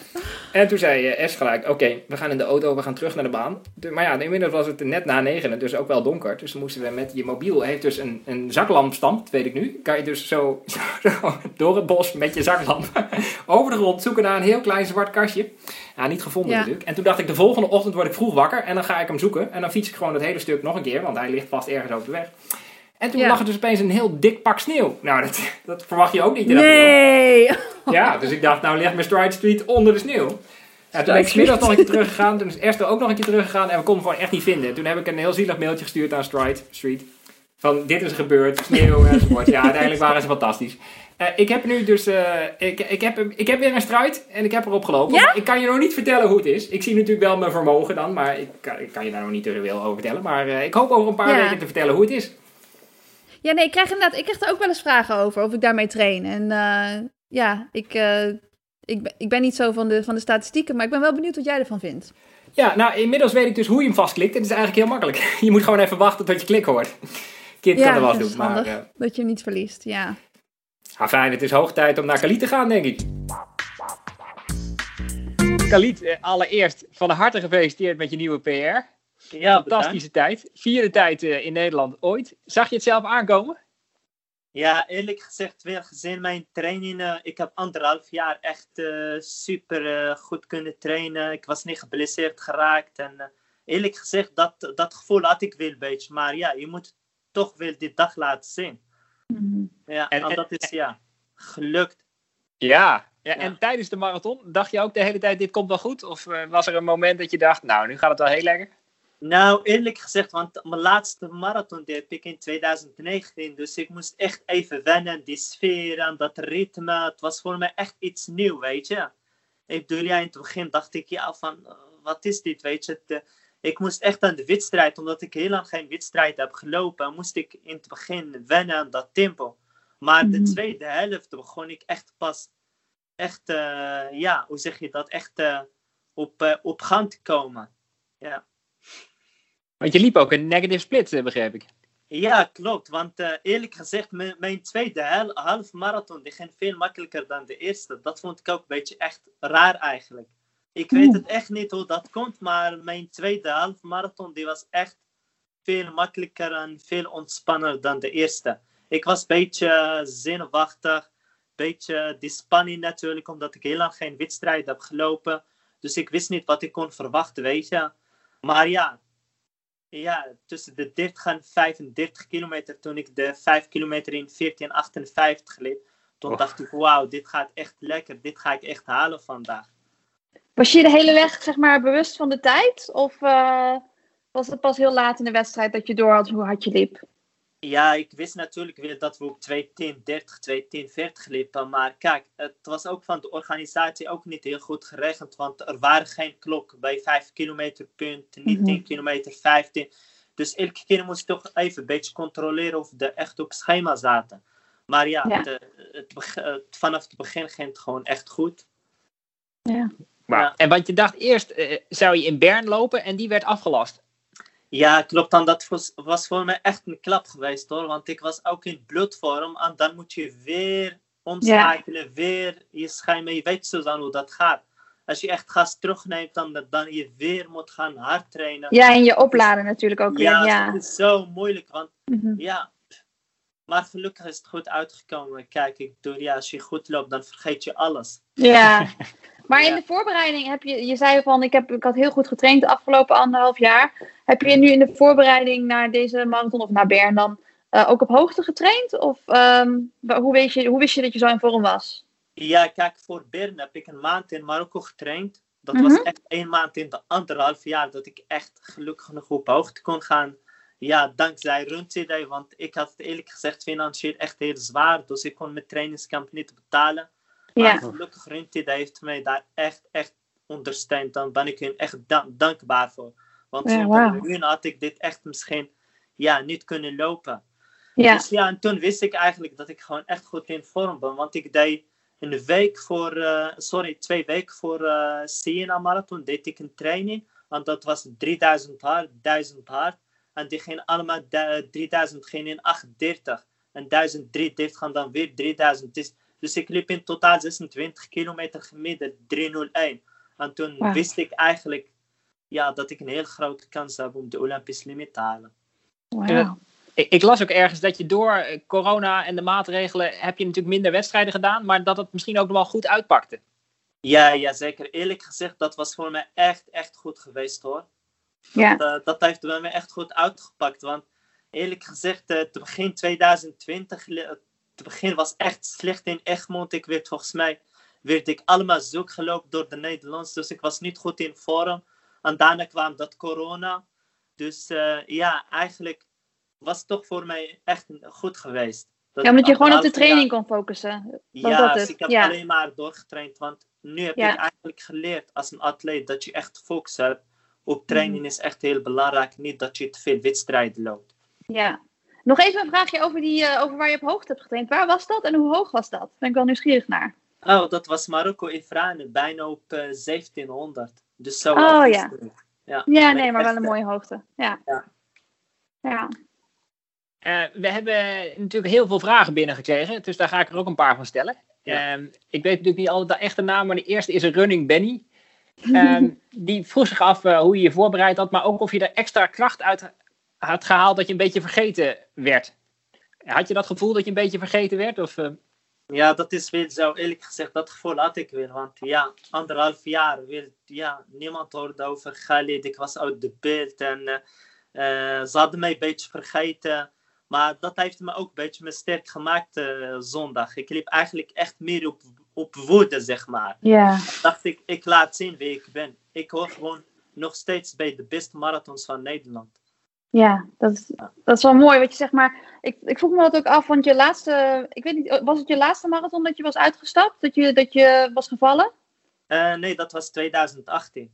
En toen zei eh, S gelijk, oké, we gaan in de auto, we gaan terug naar de baan. De- maar ja, inmiddels was het net na negenen, dus ook wel donker. Dus dan moesten we met je mobiel, heeft dus een, een zaklampstamp, dat weet ik nu. Kan je dus zo, zo, zo door het bos met je zaklamp over de grond zoeken naar een heel klein zwart kastje. Ja, niet gevonden Ja. natuurlijk. En toen dacht ik, de volgende ochtend word ik vroeg wakker en dan ga ik hem zoeken. En dan fiets ik gewoon het hele stuk nog een keer, want hij ligt vast ergens over de weg. En toen Ja. lag er dus opeens een heel dik pak sneeuw. Nou, dat, dat verwacht je ook niet. Nee! Ja, dus ik dacht, nou ligt mijn Stride Street onder de sneeuw. Ja, toen ben ik smiddags nog een keer teruggegaan. Toen is Esther ook nog een keer teruggegaan. En we konden hem gewoon echt niet vinden. Toen heb ik een heel zielig mailtje gestuurd aan Stride Street. Van, dit is gebeurd, sneeuw enzovoort. Ja, uiteindelijk waren ze fantastisch. Eh, ik heb nu dus, eh, ik, ik, heb, ik heb weer een Stride en ik heb erop gelopen. Ja? Ik kan je nog niet vertellen hoe het is. Ik zie natuurlijk wel mijn vermogen dan, maar ik kan, ik kan je daar nog niet te veel over vertellen. Maar eh, ik hoop over een paar Ja. weken te vertellen hoe het is. Ja, nee, ik krijg inderdaad, ik krijg er ook wel eens vragen over, of ik daarmee train. En ja, ik, ik, ben- ik ben niet zo van de, van de statistieken, maar ik ben wel benieuwd wat jij ervan vindt. Ja, nou inmiddels weet ik dus hoe je hem vastklikt. En het is eigenlijk heel makkelijk. Je moet gewoon even wachten tot je klik hoort. Kind Ja, kan er wel dat doen. Maar, eh, Dat je hem niet verliest, ja. ah, fijn, het is hoog tijd om naar Khalid te gaan, denk ik. Khalid, eh, allereerst van harte gefeliciteerd met je nieuwe PR. Ja, Fantastische tijd. Vierde tijd uh, in Nederland ooit. Zag je het zelf aankomen? Ja, eerlijk gezegd, weer gezien mijn trainingen. Ik heb anderhalf jaar echt uh, super uh, goed kunnen trainen. Ik was niet geblesseerd geraakt. En eerlijk gezegd, dat, dat gevoel had ik wel een beetje. Maar ja, je moet toch wel die dag laten zien. Mm. Ja, en, en, dat is ja, gelukt. Ja, ja, en tijdens de marathon, dacht je ook de hele tijd, dit komt wel goed? Of uh, was er een moment dat je dacht, nou, nu gaat het wel heel lekker? Nou, eerlijk gezegd, want mijn laatste marathon deed ik in 2019. Dus ik moest echt even wennen, die sfeer en dat ritme. Het was voor mij echt iets nieuws, weet je. Ik bedoel, ja, in het begin dacht ik, ja, van, uh, wat is dit, weet je. Het, uh, ik moest echt aan de wedstrijd, omdat ik heel lang geen wedstrijd heb gelopen, moest ik in het begin wennen aan dat tempo. Maar mm -hmm. de mhm. tweede helft begon ik echt pas echt, uh, ja, hoe zeg je dat, echt uh, op, uh, op gang te komen. Ja. Want je liep ook een negative split, begrijp ik. Ja, klopt. Want eerlijk gezegd, mijn tweede hel, half marathon, die ging veel makkelijker dan de eerste. Dat vond ik ook een beetje echt raar eigenlijk. Ik weet het echt niet hoe dat komt, maar mijn tweede half marathon, die was echt veel makkelijker en veel ontspanner dan de eerste. Ik was een beetje zenuwachtig beetje die spanning natuurlijk, omdat ik heel lang geen wedstrijd heb gelopen. Dus ik wist niet wat ik kon verwachten, weet je. Maar ja, ja tussen de 30 en 35 kilometer, toen ik de 5 kilometer in 14,58 liep, toen oh. dacht ik, wauw, dit gaat echt lekker, dit ga ik echt halen vandaag. Was je de hele weg, zeg maar, bewust van de tijd? Of uh, was het pas heel laat in de wedstrijd dat je door had hoe hard je liep? Ja, ik wist natuurlijk weer dat we op 2.10.30, 2.10.40 liepen. Maar kijk, het was ook van de organisatie ook niet heel goed geregeld. Want er waren geen klok bij 5 kilometer punt, niet 10 kilometer, 15. Dus elke keer moest ik toch even een beetje controleren of we echt op schema zaten. Maar ja, ja. Het, het, het, vanaf het begin ging het gewoon echt goed. Ja. Ja. En want je dacht eerst uh, zou je in Bern lopen en die werd afgelast. Ja, klopt. Dan dat was, was voor mij echt een klap geweest hoor. Want ik was ook in bloedvorm. En dan moet je weer omschakelen, ja. weer je schijmen. Je weet zo dan hoe dat gaat. Als je echt gas terugneemt, dan, dan je weer moet gaan hard trainen. Ja, en je opladen natuurlijk ook weer. Ja, ja. dat is zo moeilijk. Want mm -hmm. ja, maar gelukkig is het goed uitgekomen. Kijk, ik bedoel, ja, als je goed loopt, dan vergeet je alles. Ja, Maar in de voorbereiding heb je, je zei van ik, heb, ik had heel goed getraind de afgelopen anderhalf jaar. Heb je nu in de voorbereiding naar deze marathon of naar Bern dan uh, ook op hoogte getraind? Of um, hoe, weet je, hoe wist je dat je zo in vorm was? Ja, kijk, voor Bern heb ik een maand in Marokko getraind. Dat mm -hmm. was echt één maand in de anderhalf jaar dat ik echt gelukkig nog op hoogte kon gaan. Ja, dankzij Run want ik had het eerlijk gezegd financieel echt heel zwaar. Dus ik kon mijn trainingskamp niet betalen. Maar ja. gelukkig Rinti heeft mij daar echt, echt ondersteund. Dan ben ik hun echt dank dankbaar voor. Want ja, zonder wow. hun had ik dit echt misschien ja, niet kunnen lopen. Ja. Dus ja, en toen wist ik eigenlijk dat ik gewoon echt goed in vorm ben. Want ik deed een week voor, uh, sorry, twee weken voor uh, Siena Marathon deed ik een training. Want dat was 3000 hard, 1000 hard. En die gingen allemaal, 3000 gingen in 830. En 1033 gaan dan weer 3000. Dus dus ik liep in totaal 26 kilometer gemiddeld 301. En toen wow. wist ik eigenlijk ja, dat ik een heel grote kans heb om de Olympische limiet te halen. Wow. Ik, ik, las ook ergens dat je door corona en de maatregelen heb je natuurlijk minder wedstrijden gedaan, maar dat het misschien ook nog wel goed uitpakte. Ja, ja, zeker. Eerlijk gezegd, dat was voor mij echt, echt goed geweest hoor. Ja. Dat, uh, dat heeft bij mij echt goed uitgepakt. Want eerlijk gezegd, uh, te begin 2020, het begin was echt slecht in Egmond. Ik werd volgens mij werd ik allemaal zoek gelopen door de Nederlanders. Dus ik was niet goed in vorm. En daarna kwam dat corona. Dus uh, ja, eigenlijk was het toch voor mij echt goed geweest. Dat ja, omdat je gewoon op de training jaar... kon focussen. Ja, dat dus ik heb ja. alleen maar doorgetraind. Want nu heb ja. ik eigenlijk geleerd als een atleet dat je echt focus hebt. Op training mm. is echt heel belangrijk. Niet dat je te veel wedstrijden loopt. Ja, nog even een vraagje over, die, uh, over waar je op hoogte hebt getraind. Waar was dat en hoe hoog was dat? Daar ben ik wel nieuwsgierig naar. Oh, dat was Marokko in Franen, bijna op uh, 1700. Dus zo. Oh ja. ja. Ja, nee, maar wel een mooie hoogte. Ja. Ja. ja. Uh, we hebben natuurlijk heel veel vragen binnengekregen, dus daar ga ik er ook een paar van stellen. Ja. Uh, ik weet natuurlijk niet altijd de echte naam, maar de eerste is een Running Benny. Ehm, die vroeg zich af eh, hoe je je voorbereid had, maar ook of je er extra kracht uit had gehaald dat je een beetje vergeten werd. Had je dat gevoel dat je een beetje vergeten werd? Of, eh? Ja, dat is wel zo. Eerlijk gezegd, dat gevoel had ik wel. Want ja, anderhalf jaar, weer, ja, niemand hoorde over Khalid. Ik was uit de beeld en uh, ze hadden mij een beetje vergeten. Maar dat heeft me ook een beetje me sterk gemaakt uh, zondag. Ik liep eigenlijk echt meer op, op woede, zeg maar. Ja. Dacht ik, ik laat zien wie ik ben. Ik hoor gewoon nog steeds bij de beste marathons van Nederland. Ja, dat is, dat is wel mooi. Wat je zeg maar, ik, ik vroeg me dat ook af, want je laatste, ik weet niet, was het je laatste marathon dat je was uitgestapt? Dat je, dat je was gevallen? Uh, nee, dat was 2018. Dat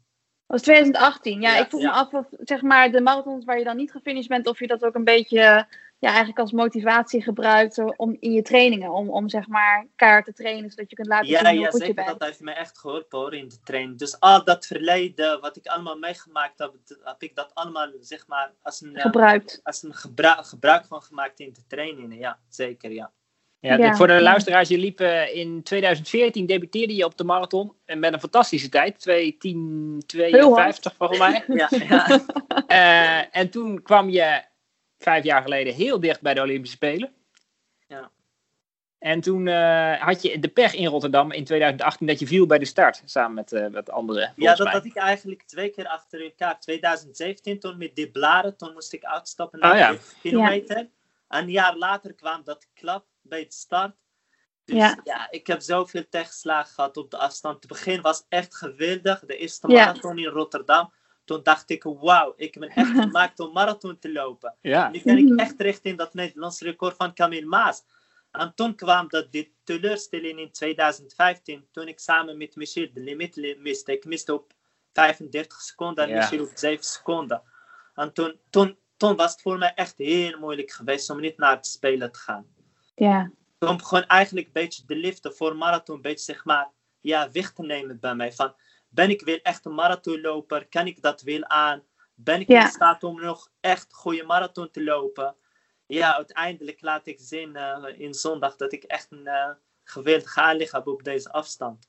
was 2018. Ja, ja ik vroeg ja. me af of zeg maar de marathons waar je dan niet gefinished bent, of je dat ook een beetje ja, eigenlijk als motivatie gebruikt om in je trainingen. Om, om zeg maar kaart te trainen, zodat je kunt laten ja, zien hoe ja, goed zeker, je bent. dat heeft me echt geholpen hoor, in de training. Dus al dat verleden, wat ik allemaal meegemaakt heb, heb ik dat allemaal zeg maar als een, gebruikt. als een gebruik, gebruik van gemaakt in de trainingen. Ja, zeker, ja. Ja, ja, voor de luisteraars, je liep uh, in 2014, debuteerde je op de marathon en met een fantastische tijd, 2.10.52 volgens mij. ja, ja. uh, en toen kwam je vijf jaar geleden heel dicht bij de Olympische Spelen. Ja. En toen uh, had je de pech in Rotterdam in 2018 dat je viel bij de start, samen met, uh, met anderen. Ja, dat had ik eigenlijk twee keer achter elkaar. 2017, toen met die blaren, toen moest ik uitstappen naar oh, ja. 5 kilometer. Ja. Een jaar later kwam dat klap bij de start. Dus ja. ja. ik heb zoveel tegenslagen gehad op de afstand. Het begin was echt geweldig. De eerste marathon in Rotterdam toen dacht ik, wauw, ik ben echt gemaakt om marathon te lopen. Ja. Nu ben ik echt richting dat Nederlands record van Camille Maas. En toen kwam dat die teleurstelling in 2015, toen ik samen met Michel de limiet miste. Ik miste op 35 seconden en Ja. Michel op 7 seconden. En toen, toen, toen was het voor mij echt heel moeilijk geweest om niet naar het spelen te gaan. Ja, Toen begon eigenlijk een beetje de liefde voor marathon, een beetje zeg maar, ja, weg te nemen bij mij. Van, ben ik weer echt een marathonloper? Kan ik dat wel aan? Ben ik Ja. in staat om nog echt goede marathon te lopen? Ja, uiteindelijk laat ik zien eh, in zondag dat ik echt een uh, geweldig aanleg heb op deze afstand.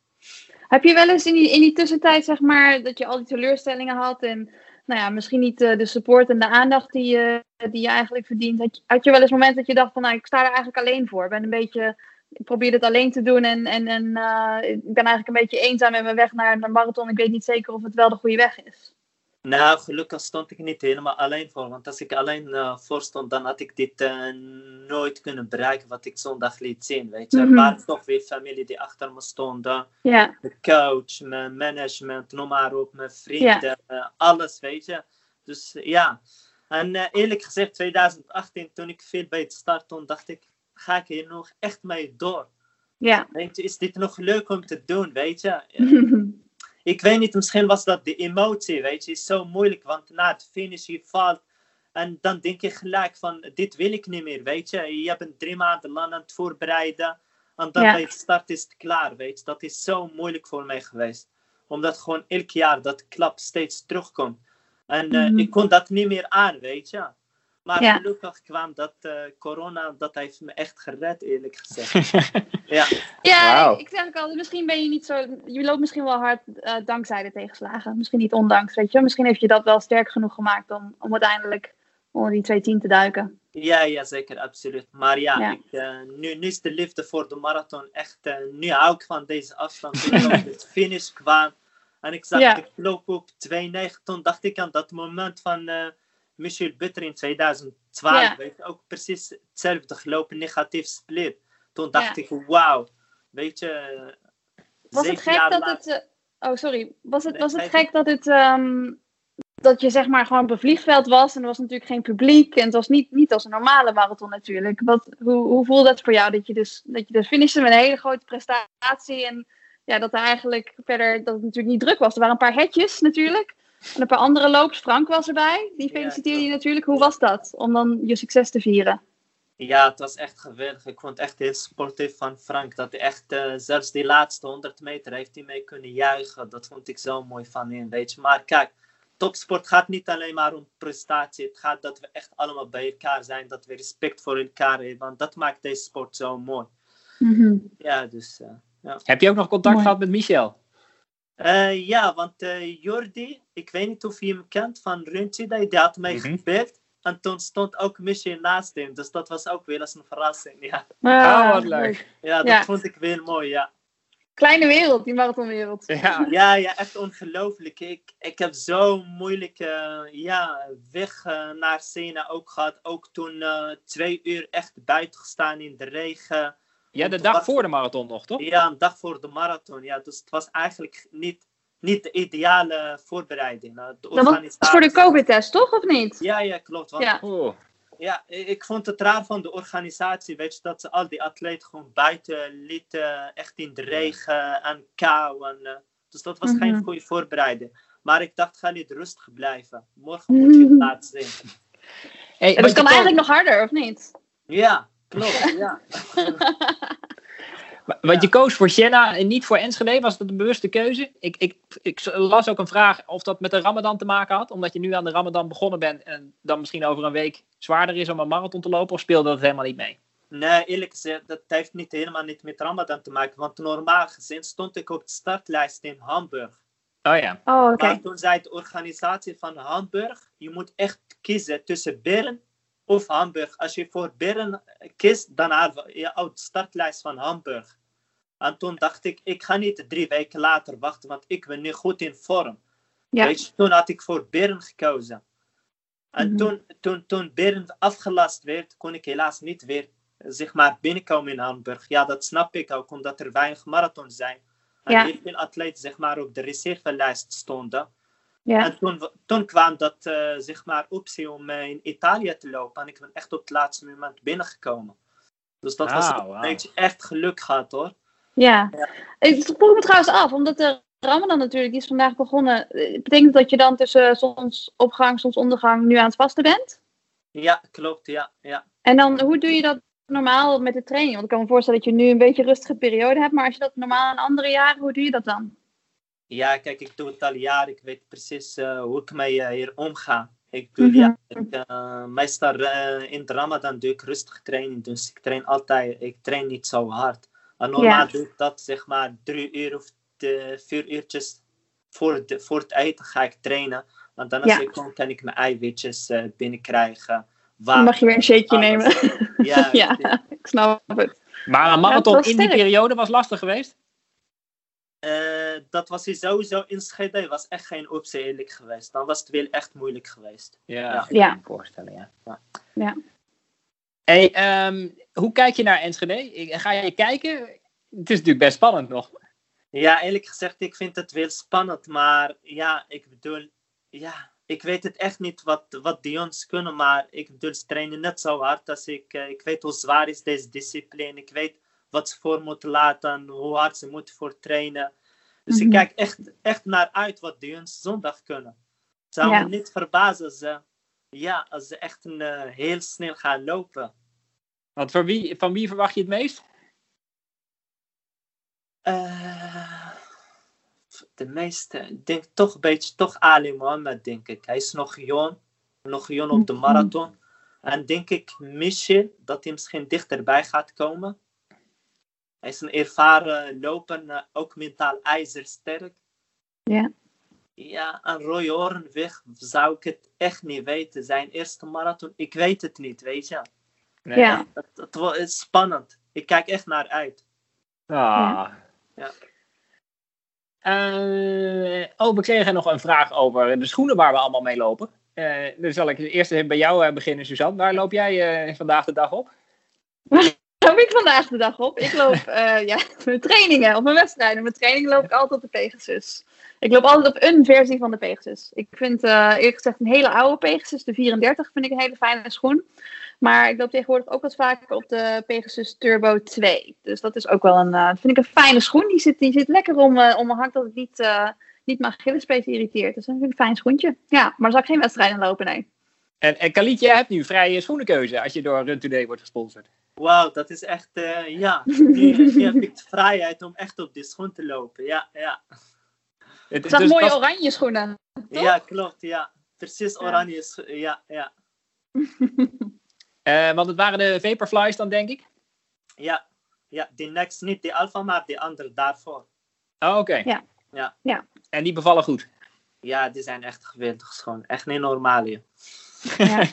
Heb je wel eens in die, in die tussentijd, zeg maar, dat je al die teleurstellingen had en nou ja, misschien niet eh, de support en de aandacht die, je die je eigenlijk verdient. Had je, had je wel eens moment dat je dacht van, nou, ik sta er eigenlijk alleen voor. Ik ben een beetje, ik probeer dit alleen te doen en, en, en eh, ik ben eigenlijk een beetje eenzaam in mijn weg naar een marathon. Ik weet niet zeker of het wel de goede weg is. Nou, gelukkig stond ik niet helemaal alleen voor. Want als ik alleen uh, voor stond, dan had ik dit uh, nooit kunnen bereiken wat ik zondag liet zien. Weet je, Mhm. er waren toch weer familie die achter me stonden. De coach, mijn management, noem maar op, mijn vrienden, alles, weet je. Dus ja. En eerlijk gezegd, 2018, toen ik viel bij het start, toen dacht ik, ga ik hier nog echt mee door? ja. Weet je, is dit nog leuk om te doen, weet je? ik weet niet, misschien was dat de emotie, weet je, is zo moeilijk, want na het finish je valt en dan denk je gelijk van, dit wil ik niet meer, weet je. Je bent drie maanden lang aan het voorbereiden en dan Ja. bij het start is het klaar, weet je. Dat is zo moeilijk voor mij geweest, omdat gewoon elk jaar dat klap steeds terugkomt. En eh, Mhm. ik kon dat niet meer aan, weet je. Maar Ja. gelukkig kwam dat eh, corona, dat heeft me echt gered, eerlijk gezegd. ja. Ja, ik, ik zeg ook altijd, misschien ben je niet zo... Je loopt misschien wel hard eh, dankzij de tegenslagen. Misschien niet ondanks, weet je. Misschien heeft je dat wel sterk genoeg gemaakt om, om uiteindelijk onder die 210 te duiken. Ja, ja, zeker, absoluut. Maar ja, Ja. Ik, eh, nu, nu is de liefde voor de marathon echt. eh, nu hou ik van deze afstand. Toen ik op het finish kwam en ik zag Ja. ik loop op 2,9. Toen dacht ik aan dat moment van eh Michel Butter in 2012. Ja. Weet je, ook precies hetzelfde gelopen, negatief split. Toen dacht Ja. ik, wauw. Weet je. Was het gek dat later- het... eh, oh, sorry. Was het, was het nee. gek dat het... ehm, dat je zeg maar gewoon op een vliegveld was en er was natuurlijk geen publiek. En het was niet, niet als een normale marathon natuurlijk. Wat, hoe, hoe voelde dat voor jou? Dat je dus, dat je dus finishte met een hele grote prestatie. En ja, dat er eigenlijk verder, dat het natuurlijk niet druk was. Er waren een paar hetjes natuurlijk. En een paar andere lopers. Frank was erbij. Die Ja, feliciteerde je natuurlijk. Hoe was dat? Om dan je succes te vieren. Ja, het was echt geweldig. Ik vond het echt heel sportief van Frank. Dat hij echt, eh, zelfs die laatste 100 meter heeft hij mee kunnen juichen. Dat vond ik zo mooi van hem, weet je. Maar kijk, topsport gaat niet alleen maar om prestatie. Het gaat dat we echt allemaal bij elkaar zijn. Dat we respect voor elkaar hebben. Want dat maakt deze sport zo mooi. Ja, dus... eh, Heb je ook nog contact Mooi. gehad met Michel? Eh, ja, want eh, Jordi, ik weet niet of je hem kent van Runtida, die had mij Mhm. gebeld. En toen stond ook Michel naast hem, dus dat was ook weer eens een verrassing. Ja, Oh, wat leuk. ja dat Ja. vond ik wel mooi, ja. Kleine wereld, die marathonwereld. Ja. Ja, ja, echt ongelooflijk. Ik, ik heb zo'n moeilijke ja, weg eh, naar Sena ook gehad. Ook toen eh, twee uur echt buiten gestaan in de regen. Ja, de dag voor de marathon nog, toch? Ja, een dag voor de marathon. Ja, dus het was eigenlijk niet, niet de ideale voorbereiding. Nou, de Dat was organisatie- voor de COVID-test, toch? Of niet? Ja, ja, klopt. Want, ja. Ja. Oeh. ik vond het raar van de organisatie, weet je, dat ze al die atleten gewoon buiten lieten, echt in de regen en kou. En, eh, dus dat was geen Mhm. goede voorbereiding. Maar ik dacht, ga niet rustig blijven. Morgen moet je het laten zien. Hey, Ja, dus je kan eigenlijk nog harder, of niet? Ja, klopt. Ja. Want je koos voor Siena en niet voor Enschede. Was dat een bewuste keuze? Ik, ik, ik las ook een vraag of dat met de Ramadan te maken had. Omdat je nu aan de Ramadan begonnen bent en dan misschien over een week zwaarder is om een marathon te lopen. Of speelde dat helemaal niet mee? Nee, eerlijk gezegd, dat heeft niet, helemaal niet met Ramadan te maken. Want normaal gezien stond ik op de startlijst in Hamburg. Oh ja. Oh, oké. Maar toen zei de organisatie van Hamburg, je moet echt kiezen tussen Bern of Hamburg. Als je voor Bern kiest, dan je uit de startlijst van Hamburg. En toen dacht ik, ik ga niet drie weken later wachten, want ik ben nu goed in vorm. Ja. Weet je, toen had ik voor Bern gekozen. En Mhm. toen, toen, toen Bern afgelast werd, kon ik helaas niet weer zeg maar, binnenkomen in Hamburg. Ja, dat snap ik ook, omdat er weinig marathons zijn. En Ja. heel veel atleten zeg maar, op de reservelijst stonden. Ja. En toen, toen kwam dat eh, zeg maar, optie om eh, in Italië te lopen. En ik ben echt op het laatste moment binnengekomen. Dus dat was een beetje echt geluk gehad hoor. Ja. Ja. Ik vroeg me trouwens af, omdat de Ramadan natuurlijk die is vandaag begonnen. eh, Betekent dat je dan tussen zonsopgang, zonsondergang nu aan het vasten bent? Ja, klopt. Ja, ja. En dan, hoe doe je dat normaal met de training? Want ik kan me voorstellen dat je nu een beetje een rustige periode hebt. Maar als je dat normaal in andere jaren, hoe doe je dat dan? Ja, kijk, ik doe het al jaren. Ik weet precies eh, hoe ik mee eh, hier omga. Ik doe, Mhm. ja, ik, eh, meestal eh, in de Ramadan doe ik rustig training. Dus ik train altijd, ik train niet zo hard. En normaal Ja. doe ik dat zeg maar drie uur of de, vier uurtjes voor, de, voor het eten ga ik trainen. Want dan als Ja. ik kom, kan ik mijn eiwitjes eh, binnenkrijgen. Dan mag je weer een shakeje nemen. Ja, ja, ik snap het. Maar een marathon in die periode was lastig geweest? Eh, dat was hier sowieso in Schede. was echt geen optie eerlijk geweest. Dan was het wel echt moeilijk geweest. Ja, Ja. ik kan Ja. me voorstellen, ja. Ja. Ja. Hey, ehm, hoe kijk je naar Enschede? Ga je kijken? Het is natuurlijk best spannend nog. Ja, eerlijk gezegd, ik vind het wel spannend. Maar ja, ik bedoel, ja, ik weet het echt niet wat, wat die jongens kunnen. Maar ik bedoel, ze trainen net zo hard als ik. eh, ik weet hoe zwaar is deze discipline. Ik weet wat ze voor moeten laten, hoe hard ze moeten voor trainen. Dus Mhm. ik kijk echt, echt naar uit wat die jongens zondag kunnen. Het zou Ja. me niet verbazen als ze, ja, als ze echt een, eh, heel snel gaan lopen. Want voor wie, van wie verwacht je het meest? Eh, de meeste, ik denk toch een beetje, toch Ali Mohammed, denk ik. Hij is nog jong, nog jong op de Mhm. marathon. En denk ik, Michel, dat hij misschien dichterbij gaat komen. Hij is een ervaren loper, eh, ook mentaal ijzersterk. Ja. Ja, en Roy Orenweg zou ik het echt niet weten. Zijn eerste marathon, ik weet het niet, weet je. Nee. Ja. Het, is spannend. Ik kijk echt naar uit. Ah. Ja. Eh, oh, ik kreeg nog een vraag over de schoenen waar we allemaal mee lopen. Eh dan zal ik eerst even bij jou beginnen, Suzanne. Waar loop jij eh, vandaag de dag op? loop ik vandaag de dag op? Ik loop eh, ja, mijn trainingen of mijn wedstrijden. Mijn training loop ik altijd op de Pegasus. Ik loop altijd op een versie van de Pegasus. Ik vind eh, eerlijk gezegd een hele oude Pegasus, de 34, vind ik een hele fijne schoen. Maar ik loop tegenwoordig ook wat vaker op de Pegasus Turbo 2. Dus dat is ook wel een, eh, vind ik een fijne schoen. Die zit, die zit lekker om, eh, om mijn hak dat het niet, eh niet mijn Achillespees irriteert. Dus dat vind ik een fijn schoentje. Ja, maar zal ik geen wedstrijden lopen, nee. En, en jij hebt nu vrije schoenenkeuze als je door Run Today wordt gesponsord. Wauw, dat is echt, eh, ja. Nu, nu heb ik de vrijheid om echt op die schoen te lopen. Ja, ja. Het, Ik zag dus mooie oranje schoenen. Toch? Ja, klopt, ja. Precies oranje. is- Ja, ja. eh, want het waren de Vaporflies dan, denk ik? Ja, ja. Die next, niet die alpha, maar die andere daarvoor. Oh, oké. Ja. Ja. Ja. En die bevallen goed. Ja, die zijn echt geweldig schoon. Echt niet normaal hier. Ja.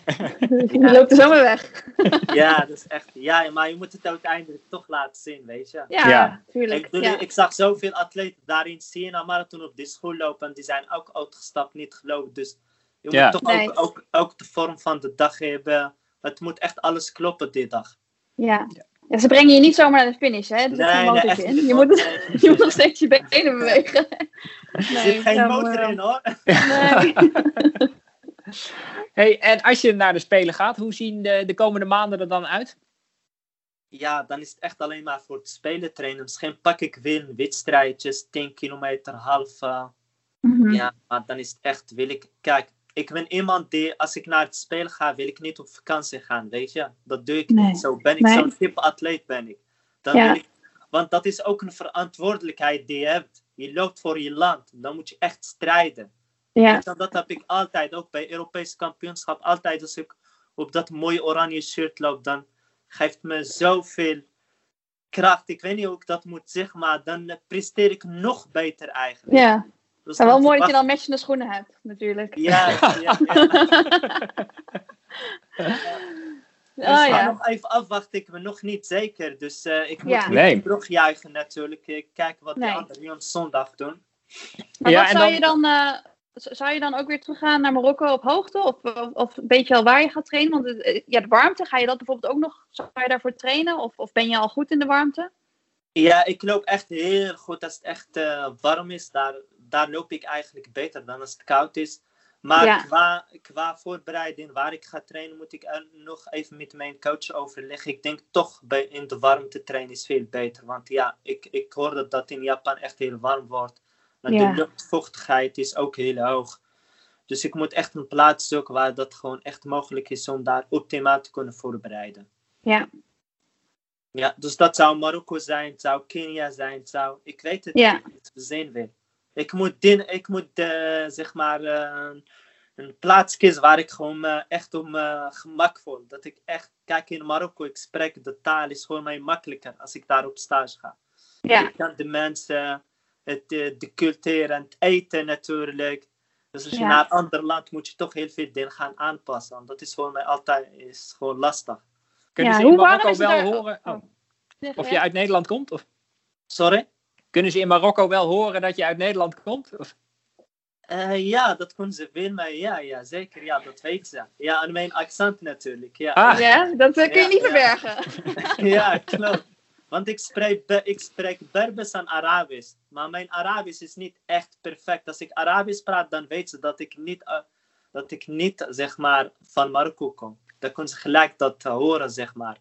Die loopt er zomaar weg. Ja, dat is echt. Ja, maar je moet het uiteindelijk toch laten zien, weet je. Ja, Ja. tuurlijk. Ik, bedoel, Ja. ik zag zoveel atleten daarin Siena Marathon op die school lopen. En die zijn ook uitgestapt, niet gelopen. Dus je Ja. moet toch Nee. ook, ook, ook de vorm van de dag hebben. Het moet echt alles kloppen die dag. Ja. ja, ze brengen je niet zomaar naar de finish, hè? Er zit geen motortje echt in. Je moet, Nee. je moet nog steeds je benen bewegen. Er zit geen motor maar- in hoor. Nee. Hey, en als je naar de Spelen gaat, hoe zien de, de komende maanden er dan uit? Ja, dan is het echt alleen maar voor het spelen trainen. Misschien pak ik weer wedstrijdjes, 10 kilometer, half. eh, Mhm. Ja, maar dan is het echt, wil ik, kijk, ik ben iemand die, als ik naar het spelen ga, wil ik niet op vakantie gaan, weet je. Dat doe ik Nee. niet. Zo ben ik Nee. zo'n type atleet ben ik. Dan Ja. wil ik. Want dat is ook een verantwoordelijkheid die je hebt. Je loopt voor je land, dan moet je echt strijden. Ja. Dat heb ik altijd, ook bij Europese kampioenschap, altijd als ik op dat mooie oranje shirt loop, dan geeft me zoveel kracht. Ik weet niet hoe ik dat moet zeggen, maar dan presteer ik nog beter eigenlijk. ja. Dus Maar wel mooi dat je dan matchende schoenen hebt, natuurlijk. Ja, ja, ja. Dus Oh ga ja. nog even afwachten, ik ben nog niet zeker. Dus eh, ik moet Ja. niet Nee. terugjuichen natuurlijk. Ik kijk wat Nee. de anderen nu op zondag doen. Maar Ja, wat en zou dan- je dan... eh, zou je dan ook weer teruggaan naar Marokko op hoogte? Of, of, of weet je al waar je gaat trainen? Want het, eh, ja, de warmte, ga je dat bijvoorbeeld ook nog... Zou je daarvoor trainen? Of, of ben je al goed in de warmte? Ja, ik loop echt heel goed als het echt eh, warm is. Daar, daar loop ik eigenlijk beter dan als het koud is. Maar Ja. qua, qua voorbereiding, waar ik ga trainen, moet ik er nog even met mijn coach overleggen. Ik denk toch bij, in de warmte trainen is veel beter. Want ja, ik, ik hoor dat dat in Japan echt heel warm wordt. Maar Ja. de luchtvochtigheid is ook heel hoog. Dus ik moet echt een plaats zoeken waar dat gewoon echt mogelijk is om daar optimaal te kunnen voorbereiden. Ja. Ja, dus dat zou Marokko zijn, het zou Kenia zijn, het zou... Ik weet het Ja. niet, we zien weer. Ik moet, din, ik moet eh, zeg maar, eh, een plaats kiezen waar ik gewoon me echt om eh, gemak voel. Dat ik echt, kijk in Marokko, ik spreek de taal, is voor mij makkelijker als ik daar op stage ga. Ja. Ik kan de mensen, het, eh, de cultuur en het eten natuurlijk. Dus als je Ja. naar een ander land moet je toch heel veel dingen gaan aanpassen. Want dat is voor mij altijd is gewoon lastig. Kunnen Ja, ze in Marokko wel daar? horen Oh. oh, of je uit Nederland komt? Of Sorry? kunnen ze in Marokko wel horen dat je uit Nederland komt? Of? Eh, ja, dat kon ze wel, maar ja, ja, zeker, ja, dat weet ze. Ja, en mijn accent natuurlijk, ja. Ah, Ja, dat eh, kun je Ja, niet ja. verbergen. ja, klopt. Want ik spreek, ik spreek Berbers en Arabisch, maar mijn Arabisch is niet echt perfect. Als ik Arabisch praat, dan weet ze dat ik niet, eh, dat ik niet zeg maar, van Marokko kom. Dan kunnen ze gelijk dat horen, zeg maar.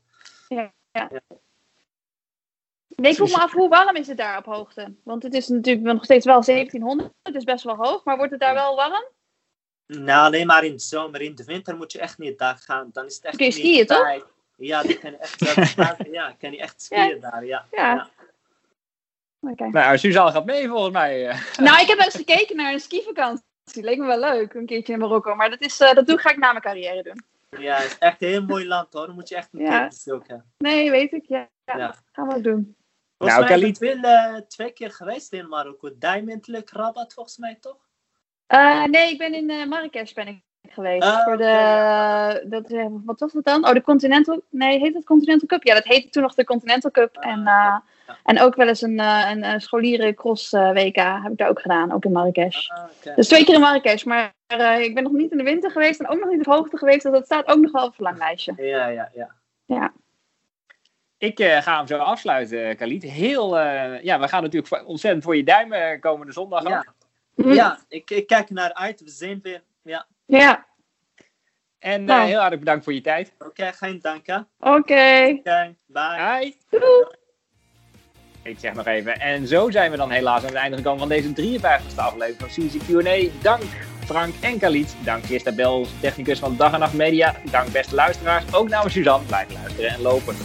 Nee, ik vroeg me af, hoe warm is het daar op hoogte? Want het is natuurlijk nog steeds wel 1700, het is best wel hoog, maar wordt het daar wel warm? Nou, alleen maar in de zomer. In de winter moet je echt niet daar gaan. Dan is het echt Kun je skiën, toch? Ja, die kan echt, wel- ja, kan je echt skiën daar, ja. Ja. Oké. Nou, Suzanne gaat mee volgens mij. eh. Nou, ik heb wel eens gekeken naar een skivakantie. Leek me wel leuk, een keertje in Marokko. Maar dat, is, eh, dat doe, ga ik na mijn carrière doen. Ja, het is echt een heel mooi land hoor. Dan moet je echt een Ja. keer bezoeken. Nee, weet ik. Ja, ja. Ja. gaan we ook doen. Volgens Nou, mij Khalid- ben ik wel eh, twee keer geweest in Marokko. Diamond Rabat volgens mij toch? Eh, nee, ik ben in eh Marrakesh ben ik geweest. Ah, voor de, dat, wat was dat dan? Oh, de Continental, nee, heet het Continental Cup? Ja, dat heette toen nog de Continental Cup. Ah, en, eh, ja. en ook wel eens een, eh, een, eh, scholieren cross WK heb ik daar ook gedaan, ook in Marrakesh. Ah. Dus twee keer in Marrakesh, maar eh, ik ben nog niet in de winter geweest en ook nog niet op hoogte geweest. Dus dat staat ook nog wel op het verlanglijstje. Ja, ja, ja. Ik eh, ga hem zo afsluiten, Khalid. Heel, eh, ja, we gaan natuurlijk voor- ontzettend voor je duimen komende zondag. Ja, ook. Hm. ja ik, ik kijk naar uit. We zien weer. Ja, Ja, En eh, Nou. heel hartelijk bedankt voor je tijd. oké, geen dank hè. oké. Oké, bye. Hi. Doei. Ik zeg nog even. En zo zijn we dan helaas aan het einde gekomen van deze 53e aflevering van Suzy Q&A. Dank Frank en Khalid. Dank Kirsta Bel, technicus van Dag en Nacht Media. Dank beste luisteraars. Ook namens Suzanne. Blijf luisteren en lopen.